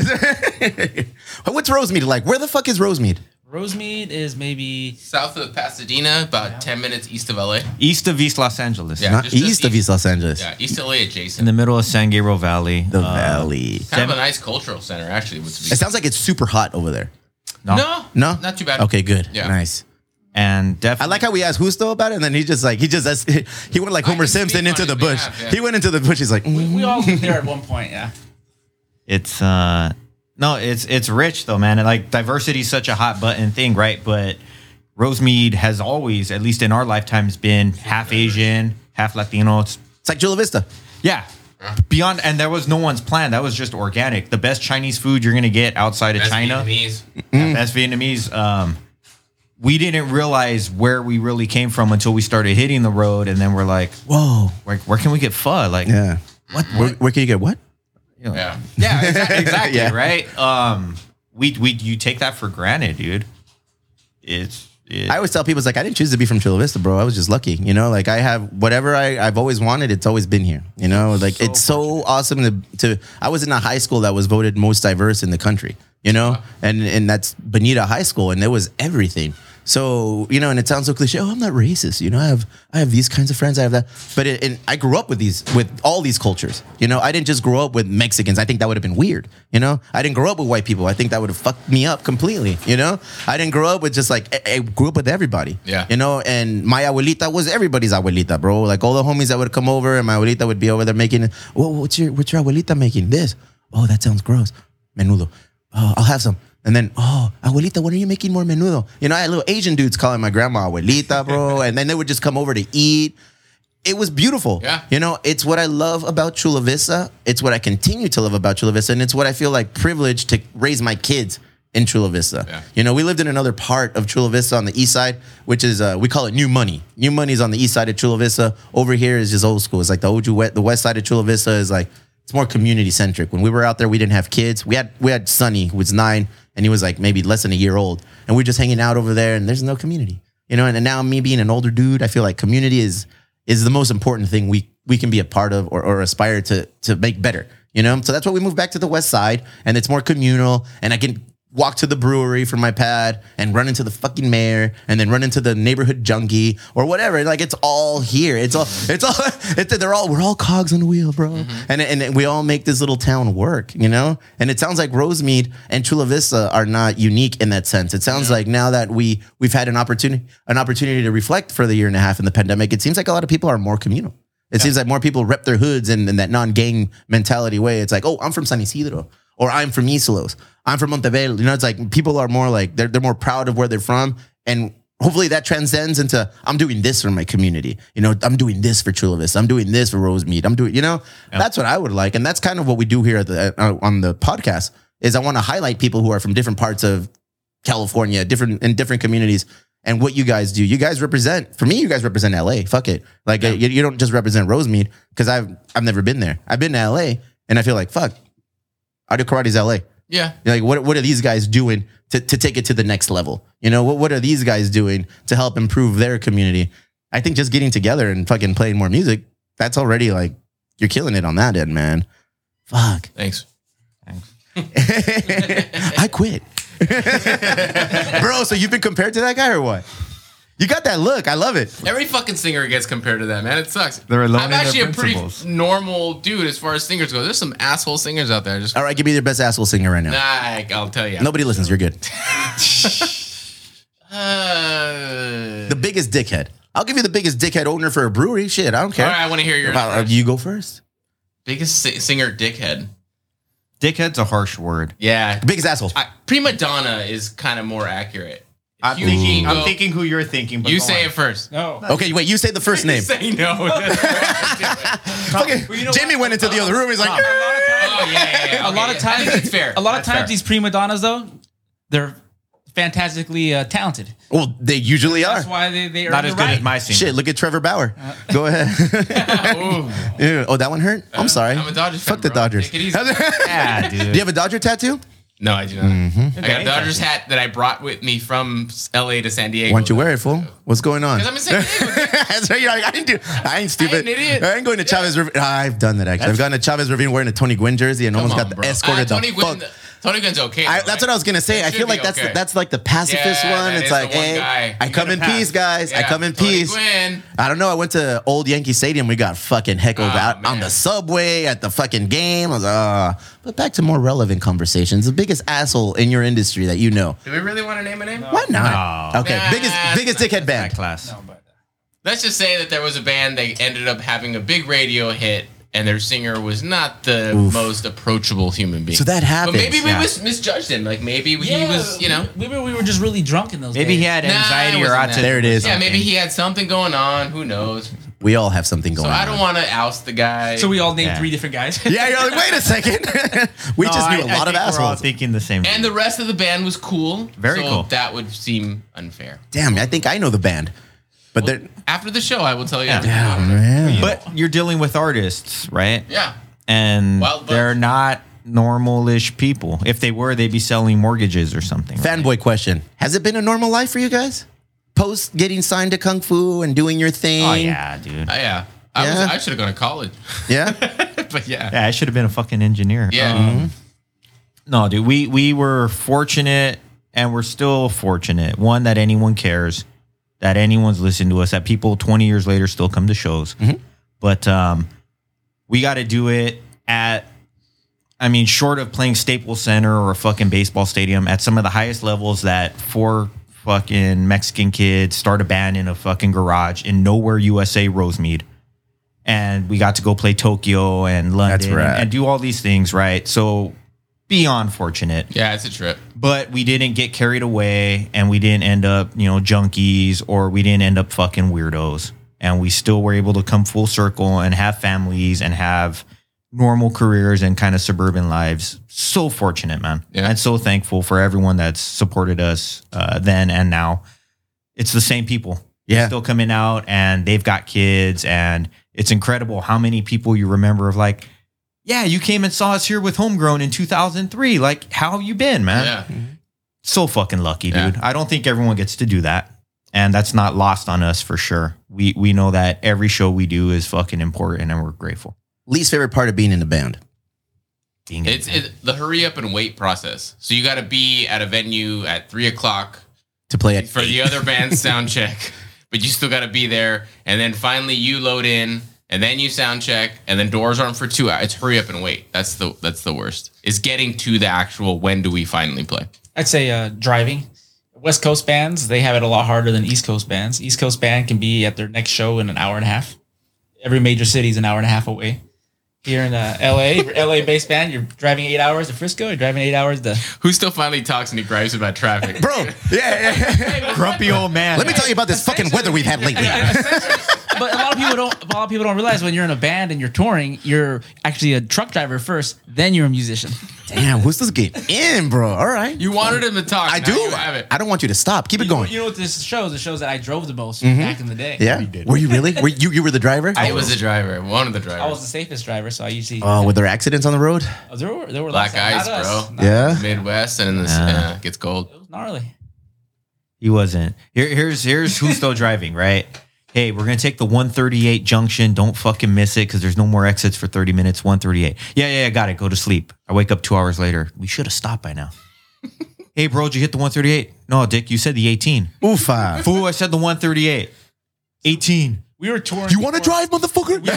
What's Rosemead like? Where the fuck is Rosemead? Rosemead is maybe South of Pasadena, about ten minutes east of LA. east of east los angeles Yeah. Not just- just east of east. East Los Angeles. Yeah, East of LA adjacent. in the middle of san gabriel valley The Uh, valley. kind of a nice cultural center, actually. It sounds like it's super hot over there. no, no, No? not too bad. Okay, good. Yeah. Nice. and definitely, I like how we asked Husto about it, and then he just like he just asked, <laughs> he went like Homer Simpson into the bush. behalf, yeah. He went into the bush. He's like, mm. we all lived there <laughs> at one point. Yeah. it's uh no it's it's rich though man and like diversity is such a hot button thing right but Rosemead has always, at least in our lifetimes, been half Asian, half Latino. It's, It's like Chula Vista. yeah. Beyond, and there was no one's plan. That was just organic. The best Chinese food you're gonna get outside of That's China. Vietnamese. Yeah, That's Vietnamese. Um, we didn't realize where we really came from until we started hitting the road, and then we're like, Whoa. where, where can we get pho? Like, Yeah. What? Where, where can you get what? You know, Yeah. yeah, <laughs> exactly, exactly Yeah. right. Um, we we you take that for granted, dude. It's it, I always tell people it's like I didn't choose to be from Chula Vista, bro. I was just lucky, you know. Like I have whatever I, I've always wanted. It's always been here, you know. Like it's so awesome to to. I was in a high school that was voted most diverse in the country, you know, and and that's Bonita High School, and there was everything. So you know, and it sounds so cliche. Oh, I'm not racist. You know, I have I have these kinds of friends. I have that, but it, and I grew up with these with all these cultures. You know, I didn't just grow up with Mexicans. I think that would have been weird. You know, I didn't grow up with white people. I think that would have fucked me up completely. You know, I didn't grow up with just like I, I grew up with everybody. Yeah. you know, and my abuelita was everybody's abuelita, bro. Like all the homies that would come over, and my abuelita would be over there making. Well, what's your what's your abuelita making? This. Oh, that sounds gross. Menudo. Oh, I'll have some. And then, oh, abuelita, when are you making more menudo? You know, I had little Asian dudes calling my grandma abuelita, bro. <laughs> and then they would just come over to eat. It was beautiful. Yeah. You know, it's what I love about Chula Vista. It's what I continue to love about Chula Vista. And it's what I feel like privileged to raise my kids in Chula Vista. Yeah. You know, we lived in another part of Chula Vista on the east side, which is uh, we call it New Money. New Money is on the east side of Chula Vista. Over here is just old school. It's like the west, the west side of Chula Vista is like it's more community centric. When we were out there, we didn't have kids. We had we had Sonny, who was nine, and he was like maybe less than a year old, and we are just hanging out over there. And there's no community, you know. And, and now me being an older dude, I feel like community is is the most important thing we we can be a part of or, or aspire to to make better. You know, so that's why we moved back to the west side, and it's more communal, and I can walk to the brewery from my pad and run into the fucking mayor and then run into the neighborhood junkie or whatever. Like it's all here. It's all it's all <laughs> it's, they're all we're all cogs on the wheel, bro. Mm-hmm. And and we all make this little town work, you know? And it sounds like Rosemead and Chula Vista are not unique in that sense. It sounds like now that we we've had an opportunity an opportunity to reflect for the year and a half in the pandemic, it seems like a lot of people are more communal. It seems like more people rep their hoods in, in that non-gang mentality way. It's like, oh, I'm from San Ysidro, or I'm from East Los, I'm from Montebello. You know, it's like people are more like they're they're more proud of where they're from, and hopefully that transcends into I'm doing this for my community. You know, I'm doing this for Chula Vista. I'm doing this for Rosemead. I'm doing, you know, that's what I would like, and that's kind of what we do here at the uh, on the podcast. Is I want to highlight people who are from different parts of California, different in different communities, and what you guys do. You guys represent. For me, you guys represent LA. Fuck it. Like uh, you, you don't just represent Rosemead because I've I've never been there. I've been to LA, and I feel like fuck. Audio Karate's LA. Yeah. Like what what are these guys doing to, to take it to the next level? You know, what what are these guys doing to help improve their community? I think just getting together and fucking playing more music, that's already like you're killing it on that end, man. Fuck. Thanks. Thanks. <laughs> I quit. <laughs> Bro, so you've been compared to that guy or what? You got that look. I love it. Every fucking singer gets compared to that, man. It sucks. They're alone I'm in their actually a principles. pretty normal dude as far as singers go. There's some asshole singers out there. Just All right, give me your best asshole singer right now. nah, I'll tell you. Nobody listens. You're good. <laughs> Uh, The biggest dickhead. I'll give you the biggest dickhead owner for a brewery. Shit, I don't care. all right, I want to hear yours. About- first. you go first. Biggest si- singer, dickhead. dickhead's a harsh word. Yeah, Biggest asshole. I, prima donna is kind of more accurate. I'm You thinking, I'm thinking who you're thinking. But You say on. it first. No. Okay, wait. You say the first name. Say no. <laughs> Okay, Jamie went into the other room. He's like, oh yeah, yeah, yeah. a lot of times, it's fair. A lot of times, fair. these prima donnas though, they're fantastically uh, talented. well, they usually are. That's why they they are Not as good as my singer. Shit, look at Trevor Bauer. Go ahead. <laughs> Ooh, <laughs> Oh, that one hurt? I'm sorry. I'm a Dodgers fan, Fuck the bro. Dodgers. Take it easy. Yeah, Do you have a Dodger tattoo? No, I do not. I got a Dodgers hat that I brought with me from LA to San Diego. Why don't you wear it, fool? What's going on? Because I'm in San Diego. <laughs> That's right. You're like, I didn't do. I ain't stupid. I ain't an idiot. I ain't going to Chavez Ravine. I've done that actually. I've gone to Chavez Ravine wearing a Tony Gwynn jersey and almost Come got on, the bro. escorted Uh, Tony the Gwynn, fuck. Tony Gwynn's okay. I, that's right? what I was gonna say. It I feel be like that's okay. the, that's like the pacifist Yeah, one. It's like, one hey, guy. I You come in a pass. peace, guys. I come in Tony peace. Gwynn. I don't know. I went to Old Yankee Stadium. We got fucking heckled Oh, out on the subway at the fucking game. I was like, uh, but back to more relevant conversations. The biggest asshole in your industry that you know. Do we really want to name a name? Why not? No. Okay, Nah, biggest biggest dickhead band. class. No, but Let's just say that there was a band that ended up having a big radio hit and their singer was not the most approachable human being. So that happened. But maybe we yeah. mis- misjudged him. Like maybe he was, you know. maybe we were just really drunk in those days. Maybe days. he had anxiety it or wasn't autism. that. There it is. Yeah, maybe he had something going on. Who knows? We all have something going on. So I don't want to oust the guy. So we all named Yeah. three different guys. <laughs> Yeah, you're like, wait a second. <laughs> we No, just knew I- a I lot of think We're all assholes. thinking the same. and the rest of the band was cool. Very so cool. That would seem unfair. Damn, I think I know the band. But they're After the show, I will tell you. Yeah. yeah, man. but you're dealing with artists, right? Yeah. And Wild they're not normal-ish people. If they were, they'd be selling mortgages or something. right? Fanboy question. Has it been a normal life for you guys? Post getting signed to Kung Fu and doing your thing? Oh yeah, dude. Uh, yeah. I, Yeah. I should have gone to college. Yeah? <laughs> but yeah. Yeah, I should have been a fucking engineer. Yeah. Um, no, dude, we we were fortunate and we're still fortunate. One that anyone cares, that anyone's listened to us, that people 20 years later still come to shows. But um we got to do it at I mean, short of playing Staples Center or a fucking baseball stadium at some of the highest levels that four fucking Mexican kids start a band in a fucking garage in nowhere USA Rosemead. And we got to go play Tokyo and London and, rad. and do all these things, right? So beyond fortunate Yeah, it's a trip. But we didn't get carried away and we didn't end up, you know, junkies or we didn't end up fucking weirdos. And we still were able to come full circle and have families and have normal careers and kind of suburban lives. So fortunate, man. Yeah. And so thankful for everyone that's supported us uh, then and now. It's the same people. Yeah. Still coming out and they've got kids and it's incredible how many people you remember of like, yeah, you came and saw us here with Homegrown in 2003. Like, how have you been, man? Yeah. Mm-hmm. so fucking lucky, dude. Yeah. I don't think everyone gets to do that. And that's not lost on us for sure. We we know that every show we do is fucking important and we're grateful. Least favorite part of being in the band? Being in It's the band. it, the hurry up and wait process. So you got to be at a venue at three o'clock To play it. for the other band's <laughs> sound check, but you still got to be there. And then finally you load in, and then you sound check, and then doors aren't for two hours. It's hurry up and wait. That's the that's the worst. Is getting to the actual when do we finally play? I'd say uh, driving. West Coast bands, they have it a lot harder than East Coast bands. East Coast band can be at their next show in an hour and a half. Every major city is an hour and a half away. Here in uh, LA, LA <laughs> based band, you're driving eight hours to Frisco, you're driving eight hours to. <laughs> Who still finally talks and he gripes about traffic? Bro, yeah, yeah. grumpy old man. Let me tell you about this fucking weather we've had lately. <laughs> But a lot of people don't. A lot of people don't realize when you're in a band and you're touring, you're actually a truck driver first, then you're a musician. Damn, who's this game in, bro? All right. You wanted him to talk. I now do. Have it. I don't want you to stop. Keep it going. You know what this shows? It shows that I drove the most back in the day. Yeah. Were you really? Were you you were the driver? I was the driver. One of the drivers. I was the safest driver, so I usually. Oh, were there accidents on the road? Oh, there were there were Black lots ice, of- not us. bro. Not- Yeah. Midwest and in the Yeah. uh, gets cold. It was gnarly. He wasn't. Here, here's here's who's still <laughs> driving, right? Hey, we're gonna take the 138 junction. Don't fucking miss it because there's no more exits for 30 minutes. 138. Yeah, yeah, yeah, got it. Go to sleep. I wake up two hours later. We should have stopped by now. <laughs> hey, bro, did you hit the 138? No, Dick, you said the 18. Oofa. Fool, I said the 138. 18. We were touring. You want to before- drive, motherfucker?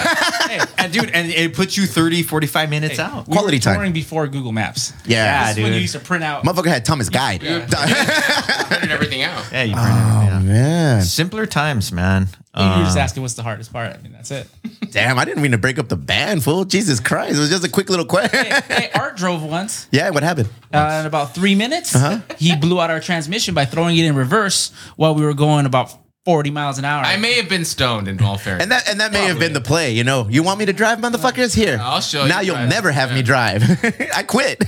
Hey, And dude, and it puts you 30, 45 minutes hey, out. we Quality were time. touring before Google Maps. Yeah. This is when dude. you used to print out. Motherfucker had Thomas Guide. <laughs> <laughs> Printed everything out. Yeah, you oh, yeah. man. Simpler times, man. You're just Uh, asking what's the hardest part. I mean, that's it. <laughs> Damn, I didn't mean to break up the band, fool. Jesus Christ. It was just a quick little question. hey, hey, Art drove once. yeah, what happened? Uh, in about three minutes, Uh-huh. he blew out our transmission by throwing it in reverse while we were going about 40 miles an hour. I may have been stoned in all fairness. And that and that may have been the play, you know. You want me to drive, motherfuckers? Here. I'll show you Now you'll drive. never have me drive. <laughs> I quit.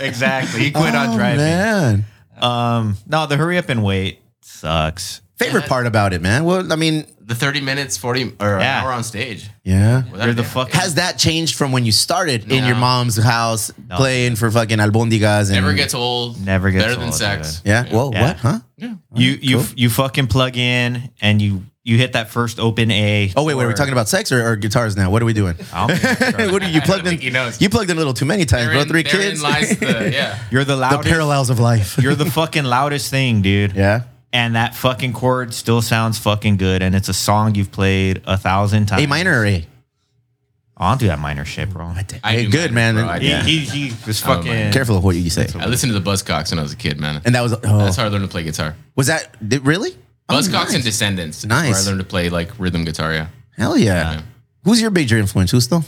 exactly. He quit on Oh, driving. Man. Um, no, the hurry up and wait sucks. Favorite part about it, man. Well, I mean, the 30 minutes, 40 or Yeah. an hour on stage. yeah. Without You're the fuck. Has that changed from when you started in No. your mom's house playing for fucking albondigas and Never gets old. Never gets better than old, sex. Yeah. Whoa, Yeah. what? Huh? Yeah. you you you fucking plug in and you you hit that first open A. Oh wait, wait, are we talking about sex or, or guitars now? What are we doing? <laughs> what are you plugged in? think he knows. You plugged in a little too many times, bro. Therein- Three therein kids. lies the, yeah. You're the <laughs> the loudest. parallels of life. You're the fucking loudest thing, dude. yeah. And that fucking chord still sounds fucking good, and it's a song you've played a thousand times. A minor or A? I'll do that minor shit, bro. I Hey, do good mine, man. bro. I He, do. he, he was Oh, fucking. man. Careful of what you say. I listened to the Buzzcocks when I was a kid, man. And that was oh, That's how I learned to play guitar. was that did, really? Oh, Buzzcocks nice. and Descendents. is Nice. Where I learned to play like rhythm guitar. Yeah. Hell yeah. Yeah. Who's your major influence? Who's still?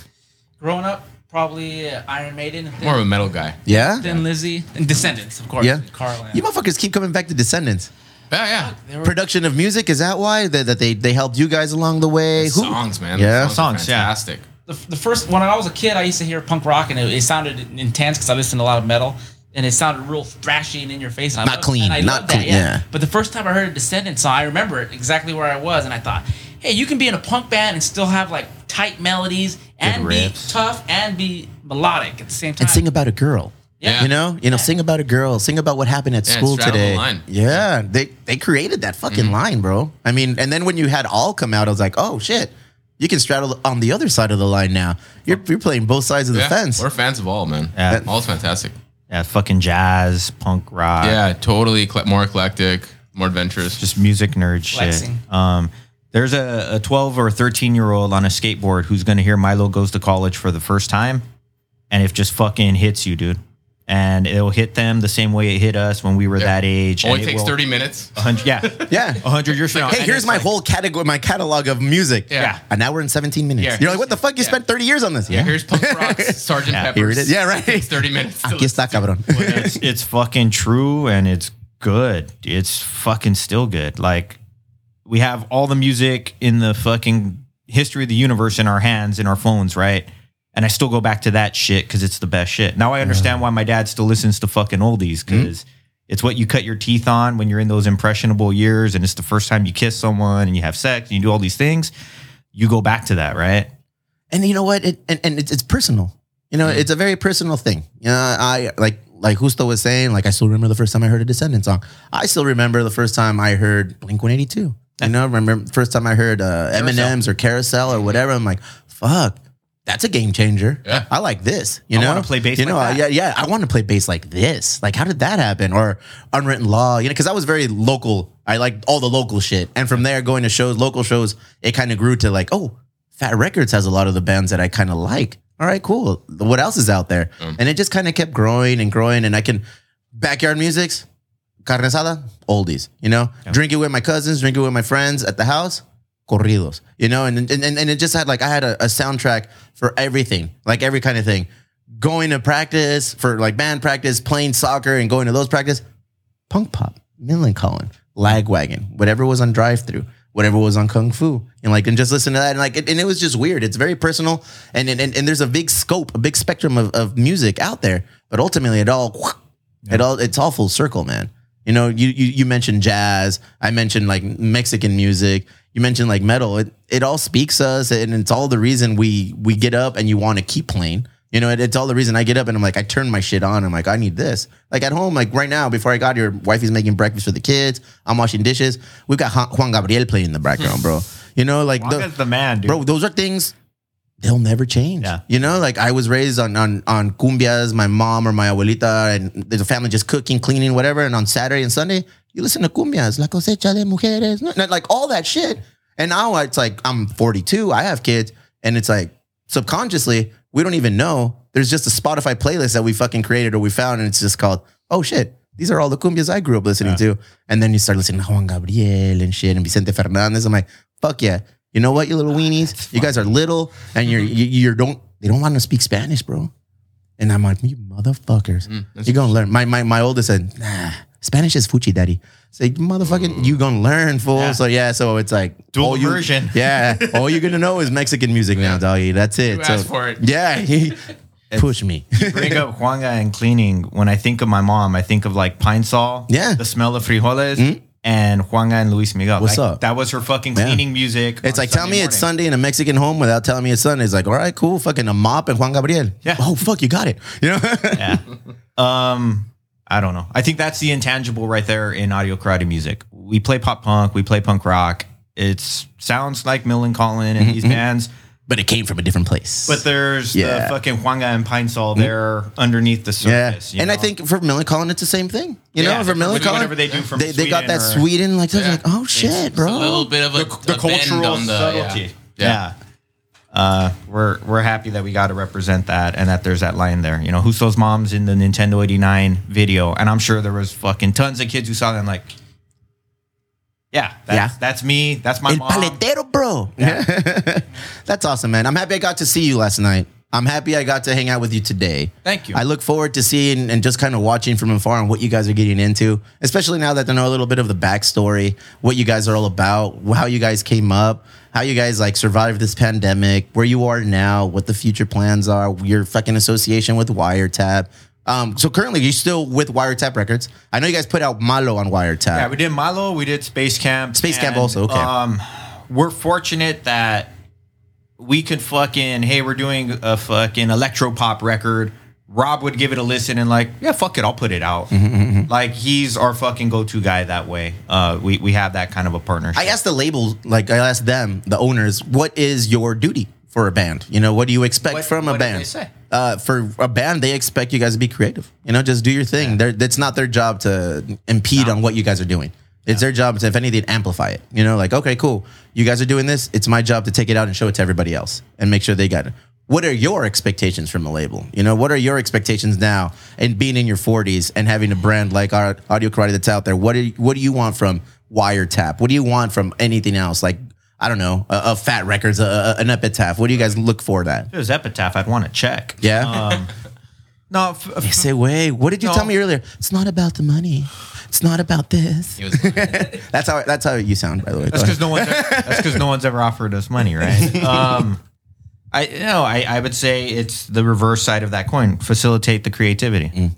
growing up, probably uh, Iron Maiden. More of a metal guy. Yeah. Thin Lizzy and Descendents, of course. Yeah. Carl. You motherfuckers keep coming back to Descendents. Yeah, yeah. were, Production of music is that why that, that they they helped you guys along the way? Who- Songs, man. Yeah. The songs, are Songs, yeah. fantastic. the, the first when I was a kid, I used to hear punk rock, and it, it sounded intense because I listened to a lot of metal, and it sounded real thrashy and in your face. And I Not loved- clean, and I not loved that, clean, yeah. But the first time I heard a Descendents song, I remember it exactly where I was, and I thought, hey, you can be in a punk band and still have like tight melodies and be riffs. tough and be melodic at the same time. and sing about a girl. Yeah. You know, you know, sing about a girl, sing about what happened at Yeah, school today. line. Yeah, they they created that fucking Mm-hmm. line, bro. I mean, and then when you had all come out, I was like, oh shit, you can straddle on the other side of the line now. You're you're playing both sides of the Yeah. fence. We're fans of all, man. Yeah. All's fantastic. Yeah, fucking jazz, punk rock. yeah, totally ecle- more eclectic, more adventurous. just music nerd Flexing. shit. Um, there's a, a 12 or 13 year old on a skateboard who's going to hear Milo goes to college for the first time, and it just fucking hits you, dude. And it'll hit them the same way it hit us when we were Yeah. that age. Only and it takes will- 30 minutes. 100, yeah, <laughs> yeah. 100 years from now. Hey, here's my like- whole category, my catalog of music. Yeah. And now we're in 17 minutes. Yeah. You're like, what the fuck? You Yeah. spent 30 years on this. Yeah. Here's Punk <laughs> Rock's Sergeant Yeah, Pepper's. Here it is. Yeah, right. Takes 30 minutes. Aquí está, cabrón. it's, it's fucking true and it's good. It's fucking still good. Like we have all the music in the fucking history of the universe in our hands, in our phones, right? And I still go back to that shit because it's the best shit. Now I understand why my dad still listens to fucking oldies hmm. because it's what you cut your teeth on when you're in those impressionable years and it's the first time you kiss someone and you have sex and you do all these things. You go back to that, right? and you know what? It, and and it's, it's personal. You know, hmm. it's a very personal thing. You know, I like like Justo was saying. Like I still remember the first time I heard a Descendent song. I still remember the first time I heard Blink One Eighty Two. You know, remember the first time I heard uh, Eminem's or Carousel or mm-hmm. whatever. I'm like, fuck. That's a game changer. Yeah. I like this. You I know, wanna play bass You like know, that. yeah, yeah. I want to play bass like this. Like, how did that happen? Or Unwritten Law. You know, because I was very local. I liked all the local shit, and from there, going to shows, local shows, it kind of grew to like, oh, Fat Records has a lot of the bands that I kind of like. All right, cool. What else is out there? Um. And it just kind of kept growing and growing. And I can backyard musics, carne asada, oldies. You know, drink it with my cousins, drink it with my friends at the house, corridos. You know, and and and, and it just had like I had a, a soundtrack for everything, like every kind of thing. Going to practice for like band practice, playing soccer, and going to those practice, punk pop, Millencolin, Lagwagon, whatever was on Drive-Thru, whatever was on Kung Fu, and like and just listen to that, and like it, and it was just weird. It's very personal, and and, and, there's a big scope, a big spectrum of, of music out there, but ultimately it all, it all, it's all full circle, man. You know, you, you you mentioned jazz, I mentioned like Mexican music, you mentioned like metal. It it all speaks us, and it's all the reason we we get up and you want to keep playing. You know, it, it's all the reason I get up and I'm like, I turn my shit on. I'm like, I need this. Like at home, like right now, before I got here, wifey's making breakfast for the kids. I'm washing dishes. We've got Juan- Gabriel playing in the background, bro. <laughs> You know, like the- the man, dude. bro, those are things they'll never change. Yeah. You know, like I was raised on on on cumbias, my mom or my abuelita, and there's a family just cooking, cleaning, whatever. And on Saturday and Sunday, you listen to cumbias, la cosecha de mujeres, like all that shit. And now it's like I'm 42, I have kids, and it's like subconsciously we don't even know. There's just a Spotify playlist that we fucking created or we found, and it's just called oh shit. These are all the cumbias I grew up listening to. And then you start listening to Juan Gabriel and shit and Vicente Fernandez. I'm like, fuck yeah. You know what, you little weenies? You guys are little and you're you, you don't they don't want to speak Spanish, bro. And I'm like, you motherfuckers. you're gonna learn. My my my oldest said, nah, Spanish is fuchi, daddy. Say, motherfucking, you gonna learn, fool. Yeah. So yeah, so it's like Dual all you- immersion. <laughs> Yeah, all you're gonna know is Mexican music now, doggy. That's it. You so asked for it. yeah, he <laughs> push me. bring up Juanga and cleaning. When I think of my mom, I think of like pine sol, Yeah. the smell of frijoles, and Juanga and Luis Miguel. What's Like, up? That was her fucking Yeah. cleaning music. It's like tell me Sunday it's. Sunday in a Mexican home without telling me it's Sunday. It's like, all right, cool, fucking a mop and Juan Gabriel. Yeah. Oh fuck, you got it. You know? Yeah. <laughs> Um, I don't know. I think that's the intangible right there in Audio Karate music. We play pop punk, we play punk rock. It sounds like Millencolin and mm-hmm, these mm-hmm. bands, but it came from a different place. but there's Yeah. the fucking Juanga and Pine Sol mm-hmm. there underneath the yeah, surface. you and I know? think for Millencolin, it's the same thing. You Yeah, know, for Millen with Collin, whatever they do from they, they got that Sweden or- Sweden like, Yeah. like oh shit, it's bro. A little bit of a, the a cultural bend on the subtlety. Yeah. Yeah. Uh, we're we're happy that we got to represent that and that there's that line there. You know, who's those mom's in the Nintendo 89 video, and I'm sure there was fucking tons of kids who saw that and like, yeah, that's, Yeah. that's me. That's my El mom. paletero, bro. <laughs> That's awesome, man. I'm happy I got to see you last night. I'm happy I got to hang out with you today. Thank you. I look forward to seeing and just kind of watching from afar on what you guys are getting into, especially now that I know a little bit of the backstory, what you guys are all about, how you guys came up, how you guys like survived this pandemic, where you are now, what the future plans are, your fucking association with Wiretap. Um, so currently, you're still with Wiretap Records. I know you guys put out Malo on Wiretap. Yeah, we did Malo, we did Space Camp. Space Camp also, okay. Um, we're fortunate that we could fucking, hey, we're doing a fucking electro pop record. Rob would give it a listen and like, yeah, fuck it, I'll put it out. Mm-hmm, Like he's our fucking go-to guy that way. Uh, we we have that kind of a partnership. I asked the label, like I asked them, the owners, what is your duty for a band? You know, what do you expect What- from a what did band? they say? Uh, for a band, they expect you guys to be creative. You know, just do your thing. They're, it's not their job to impede on what you guys are doing. It's their job to, if anything, amplify it. You know, like okay, cool, you guys are doing this. It's my job to take it out and show it to everybody else and make sure they got it. What are your expectations from a label? You know, what are your expectations now and being in your 40s and having a brand like our Audio Karate that's out there? What do you, what do you want from Wiretap? What do you want from anything else? Like I don't know, a, a Fat Records, a, a- an Epitaph. What do you guys look for that? if it was Epitaph, I'd want to check. Yeah. Um, <laughs> no, f- f- Say, wait, what did you No. tell me earlier? It's not about the money. It's not about this. <laughs> That's how that's how you sound, by the way. That's because no one's that's because no one's ever offered us money, right? <laughs> Um, I you know I, I would say it's the reverse side of that coin. Facilitate the creativity.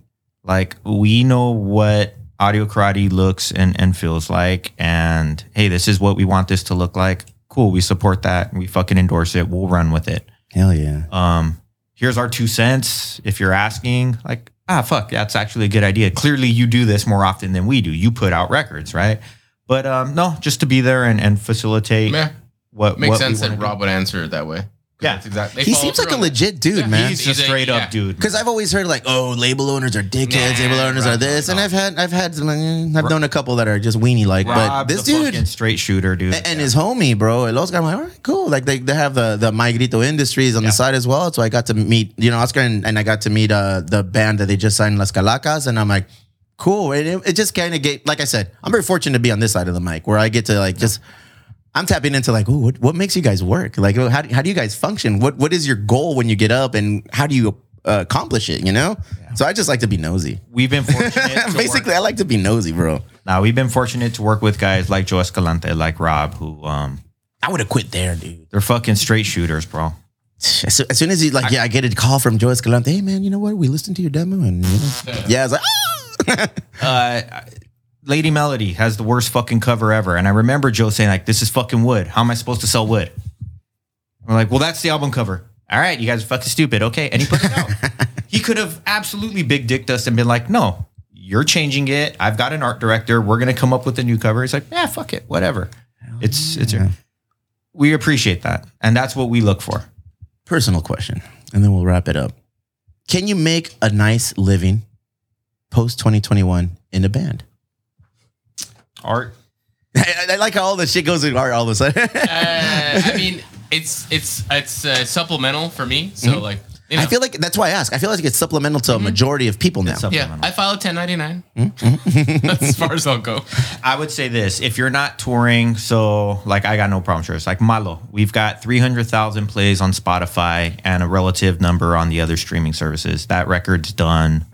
Like we know what Audio Karate looks and and feels like, and hey, this is what we want this to look like. Cool, we support that. We fucking endorse it. We'll run with it. Hell yeah. Um, here's our two cents. If you're asking, like, ah, fuck, that's actually a good idea. Clearly, you do this more often than we do. You put out records, right? But um, no, just to be there and, and facilitate yeah, what makes what sense that wanna do. Rob would answer it that way. 'Cause Yeah. that's exactly. He seems like a legit dude, Yeah, man. He's a He's a- straight yeah. up dude. Because I've always heard like, oh, label owners are dickheads. Nah, label owners are Rob, this, and no. I've had I've had some, eh, I've known a couple that are just weenie like, but this a dude fucking straight shooter, dude. and his homie, bro, El Oscar, I'm like, all right, cool. Like they, they have the the My Grito Industries on the side as well. So I got to meet, you know, Oscar and, and I got to meet uh the band that they just signed Las Calacas, and I'm like, cool. And it, it just kind of get like I said, I'm very fortunate to be on this side of the mic where I get to like just I'm tapping into like, ooh, what, what makes you guys work? Like, how, do- how do you guys function? What what is your goal when you get up, and how do you uh, accomplish it? You know. So I just like to be nosy. we've been <laughs> fortunate. Basically, work, I like to be nosy, bro. now we've been fortunate to work with guys like Joe Escalante, like Rob, who um, I would have quit there, dude. they're fucking straight shooters, bro. As, as soon as he like, yeah, I get a call from Joe Escalante. Hey, man, you know what? We listened to your demo, and you know, yeah, I was like, ah! <laughs> uh, Lady Melody has the worst fucking cover ever. And I remember Joe saying, like, this is fucking wood. How am I supposed to sell wood? We're like, well, that's the album cover. All right, you guys are fucking stupid. Okay. And he put it out. <laughs> he could have absolutely big dicked us and been like, no, you're changing it. I've got an art director. We're going to come up with a new cover. He's like, yeah, fuck it. Whatever. It's, it's, we appreciate that. And that's what we look for. personal question, and then we'll wrap it up. Can you make a nice living post 2021 in a band? Art. I, I like how all the shit goes in art all of a sudden. Uh, I <laughs> mean, it's it's it's uh, supplemental for me. So like, you know, I feel like that's why I ask. I feel like it's supplemental to a majority of people now. Yeah, I file a 1099. Mm-hmm. <laughs> That's as far as I'll go. I would say this: if you're not touring, so like I got no problem sure. It's like Malo. We've got three hundred thousand plays on Spotify and a relative number on the other streaming services. That record's done.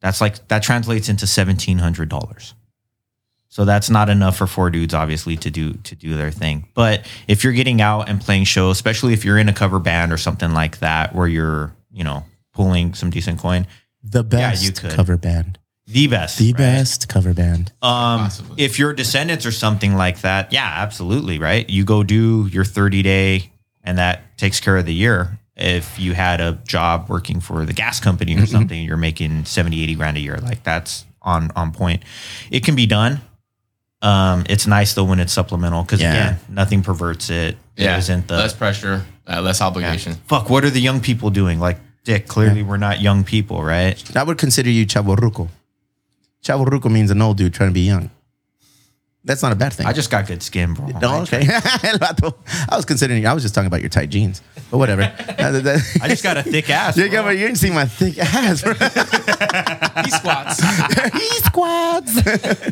That's like that translates into seventeen hundred dollars. So that's not enough for four dudes, obviously, to do to do their thing. But if you're getting out and playing shows, especially if you're in a cover band or something like that, where you're, you know, pulling some decent coin, The best you could. cover band. the best, The right? best cover band. Um, Possibly. if you're Descendents or something like that, yeah, absolutely, right? You go do your 30 day, and that takes care of the year. If you had a job working for the gas company or something, you're making 70, 80 grand a year. Like that's on on point. It can be done. Um, it's nice though when it's supplemental because Yeah. again, nothing perverts it. There Yeah, isn't the less pressure, uh, less obligation. fuck. What are the young people doing? Like, Dick, clearly we're not young people, right? I would consider you chavorruco. Chavorruco means an old dude trying to be young. That's not a bad thing. I just got good skin, bro. Oh, okay. <laughs> I was considering. I was just talking about your tight jeans, but whatever. <laughs> I just got a thick ass. <laughs> You, got, you didn't see my thick ass. bro. He squats. he squats.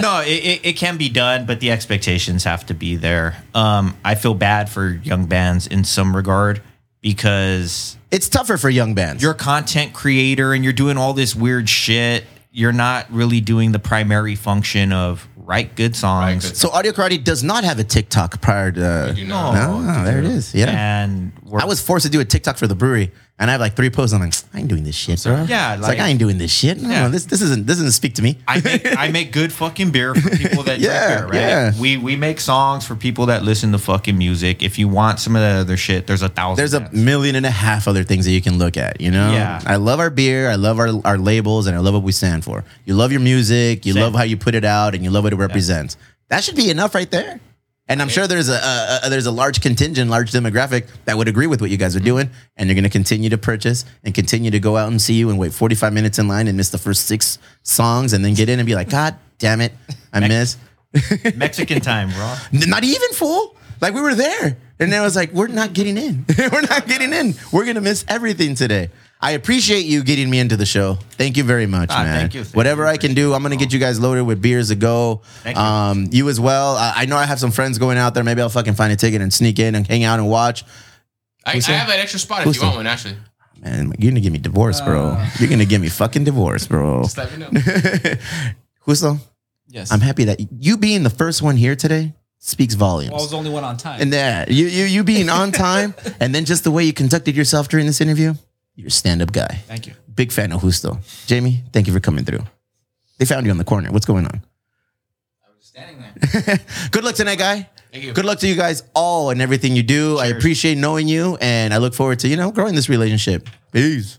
no, it, it, it can be done, but the expectations have to be there. Um, I feel bad for young bands in some regard because It's tougher for young bands. you're a content creator and you're doing all this weird shit, you're not really doing the primary function of write good songs. good so Audio Karate does not have a TikTok prior to. You know. No, no, there it is. Yeah. And we're, I was forced to do a TikTok for the brewery, and I have like three posts. I'm like, I ain't doing this shit, bro. Yeah, it's like- like, I ain't doing this shit. No, Yeah. this this isn't this doesn't speak to me. I make I make good fucking beer for people that <laughs> Yeah, drink beer, right? yeah. We we make songs for people that listen to fucking music. If you want some of that other shit, there's a thousand. There's a million and a half other things that you can look at. You know, Yeah. I love our beer. I love our our labels, and I love what we stand for. You love your music. You Same. love how you put it out, and you love what it represents. That should be enough right there. And I'm sure there's a, a, a there's a large contingent, large demographic that would agree with what you guys are doing, and they're going to continue to purchase and continue to go out and see you and wait 45 minutes in line and miss the first six songs, and then get in and be like, God damn it, I missed. <laughs> Mexican time, bro. Not even full. Like we were there. And then I was like, we're not getting in. <laughs> we're not getting in. We're gonna miss everything today. I appreciate you getting me into the show. Thank you very much, Ah, man. thank you. Thank Whatever you. I can do, I'm gonna get you guys loaded with beers to go. Thank you. Um, you as well. I, I know I have some friends going out there. Maybe I'll fucking find a ticket and sneak in and hang out and watch. I, I that? have an extra spot if Who's you want that? one, actually. Man, you're gonna give me divorce, bro. you're gonna give me fucking divorce, bro. <laughs> Just let me know. <laughs> Huso, Yes. I'm happy that you being the first one here today speaks volumes. Well, I was the only one on time. And that you you you being on <laughs> time, and then just the way you conducted yourself during this interview, you're a stand up guy. Thank you. Big fan of Justo. Jamie, thank you for coming through. They found you on the corner. What's going on? I was standing there. <laughs> Good luck tonight, guy. Thank you. Good luck to you guys all and everything you do. I appreciate knowing you, and I look forward to you know growing this relationship. Peace.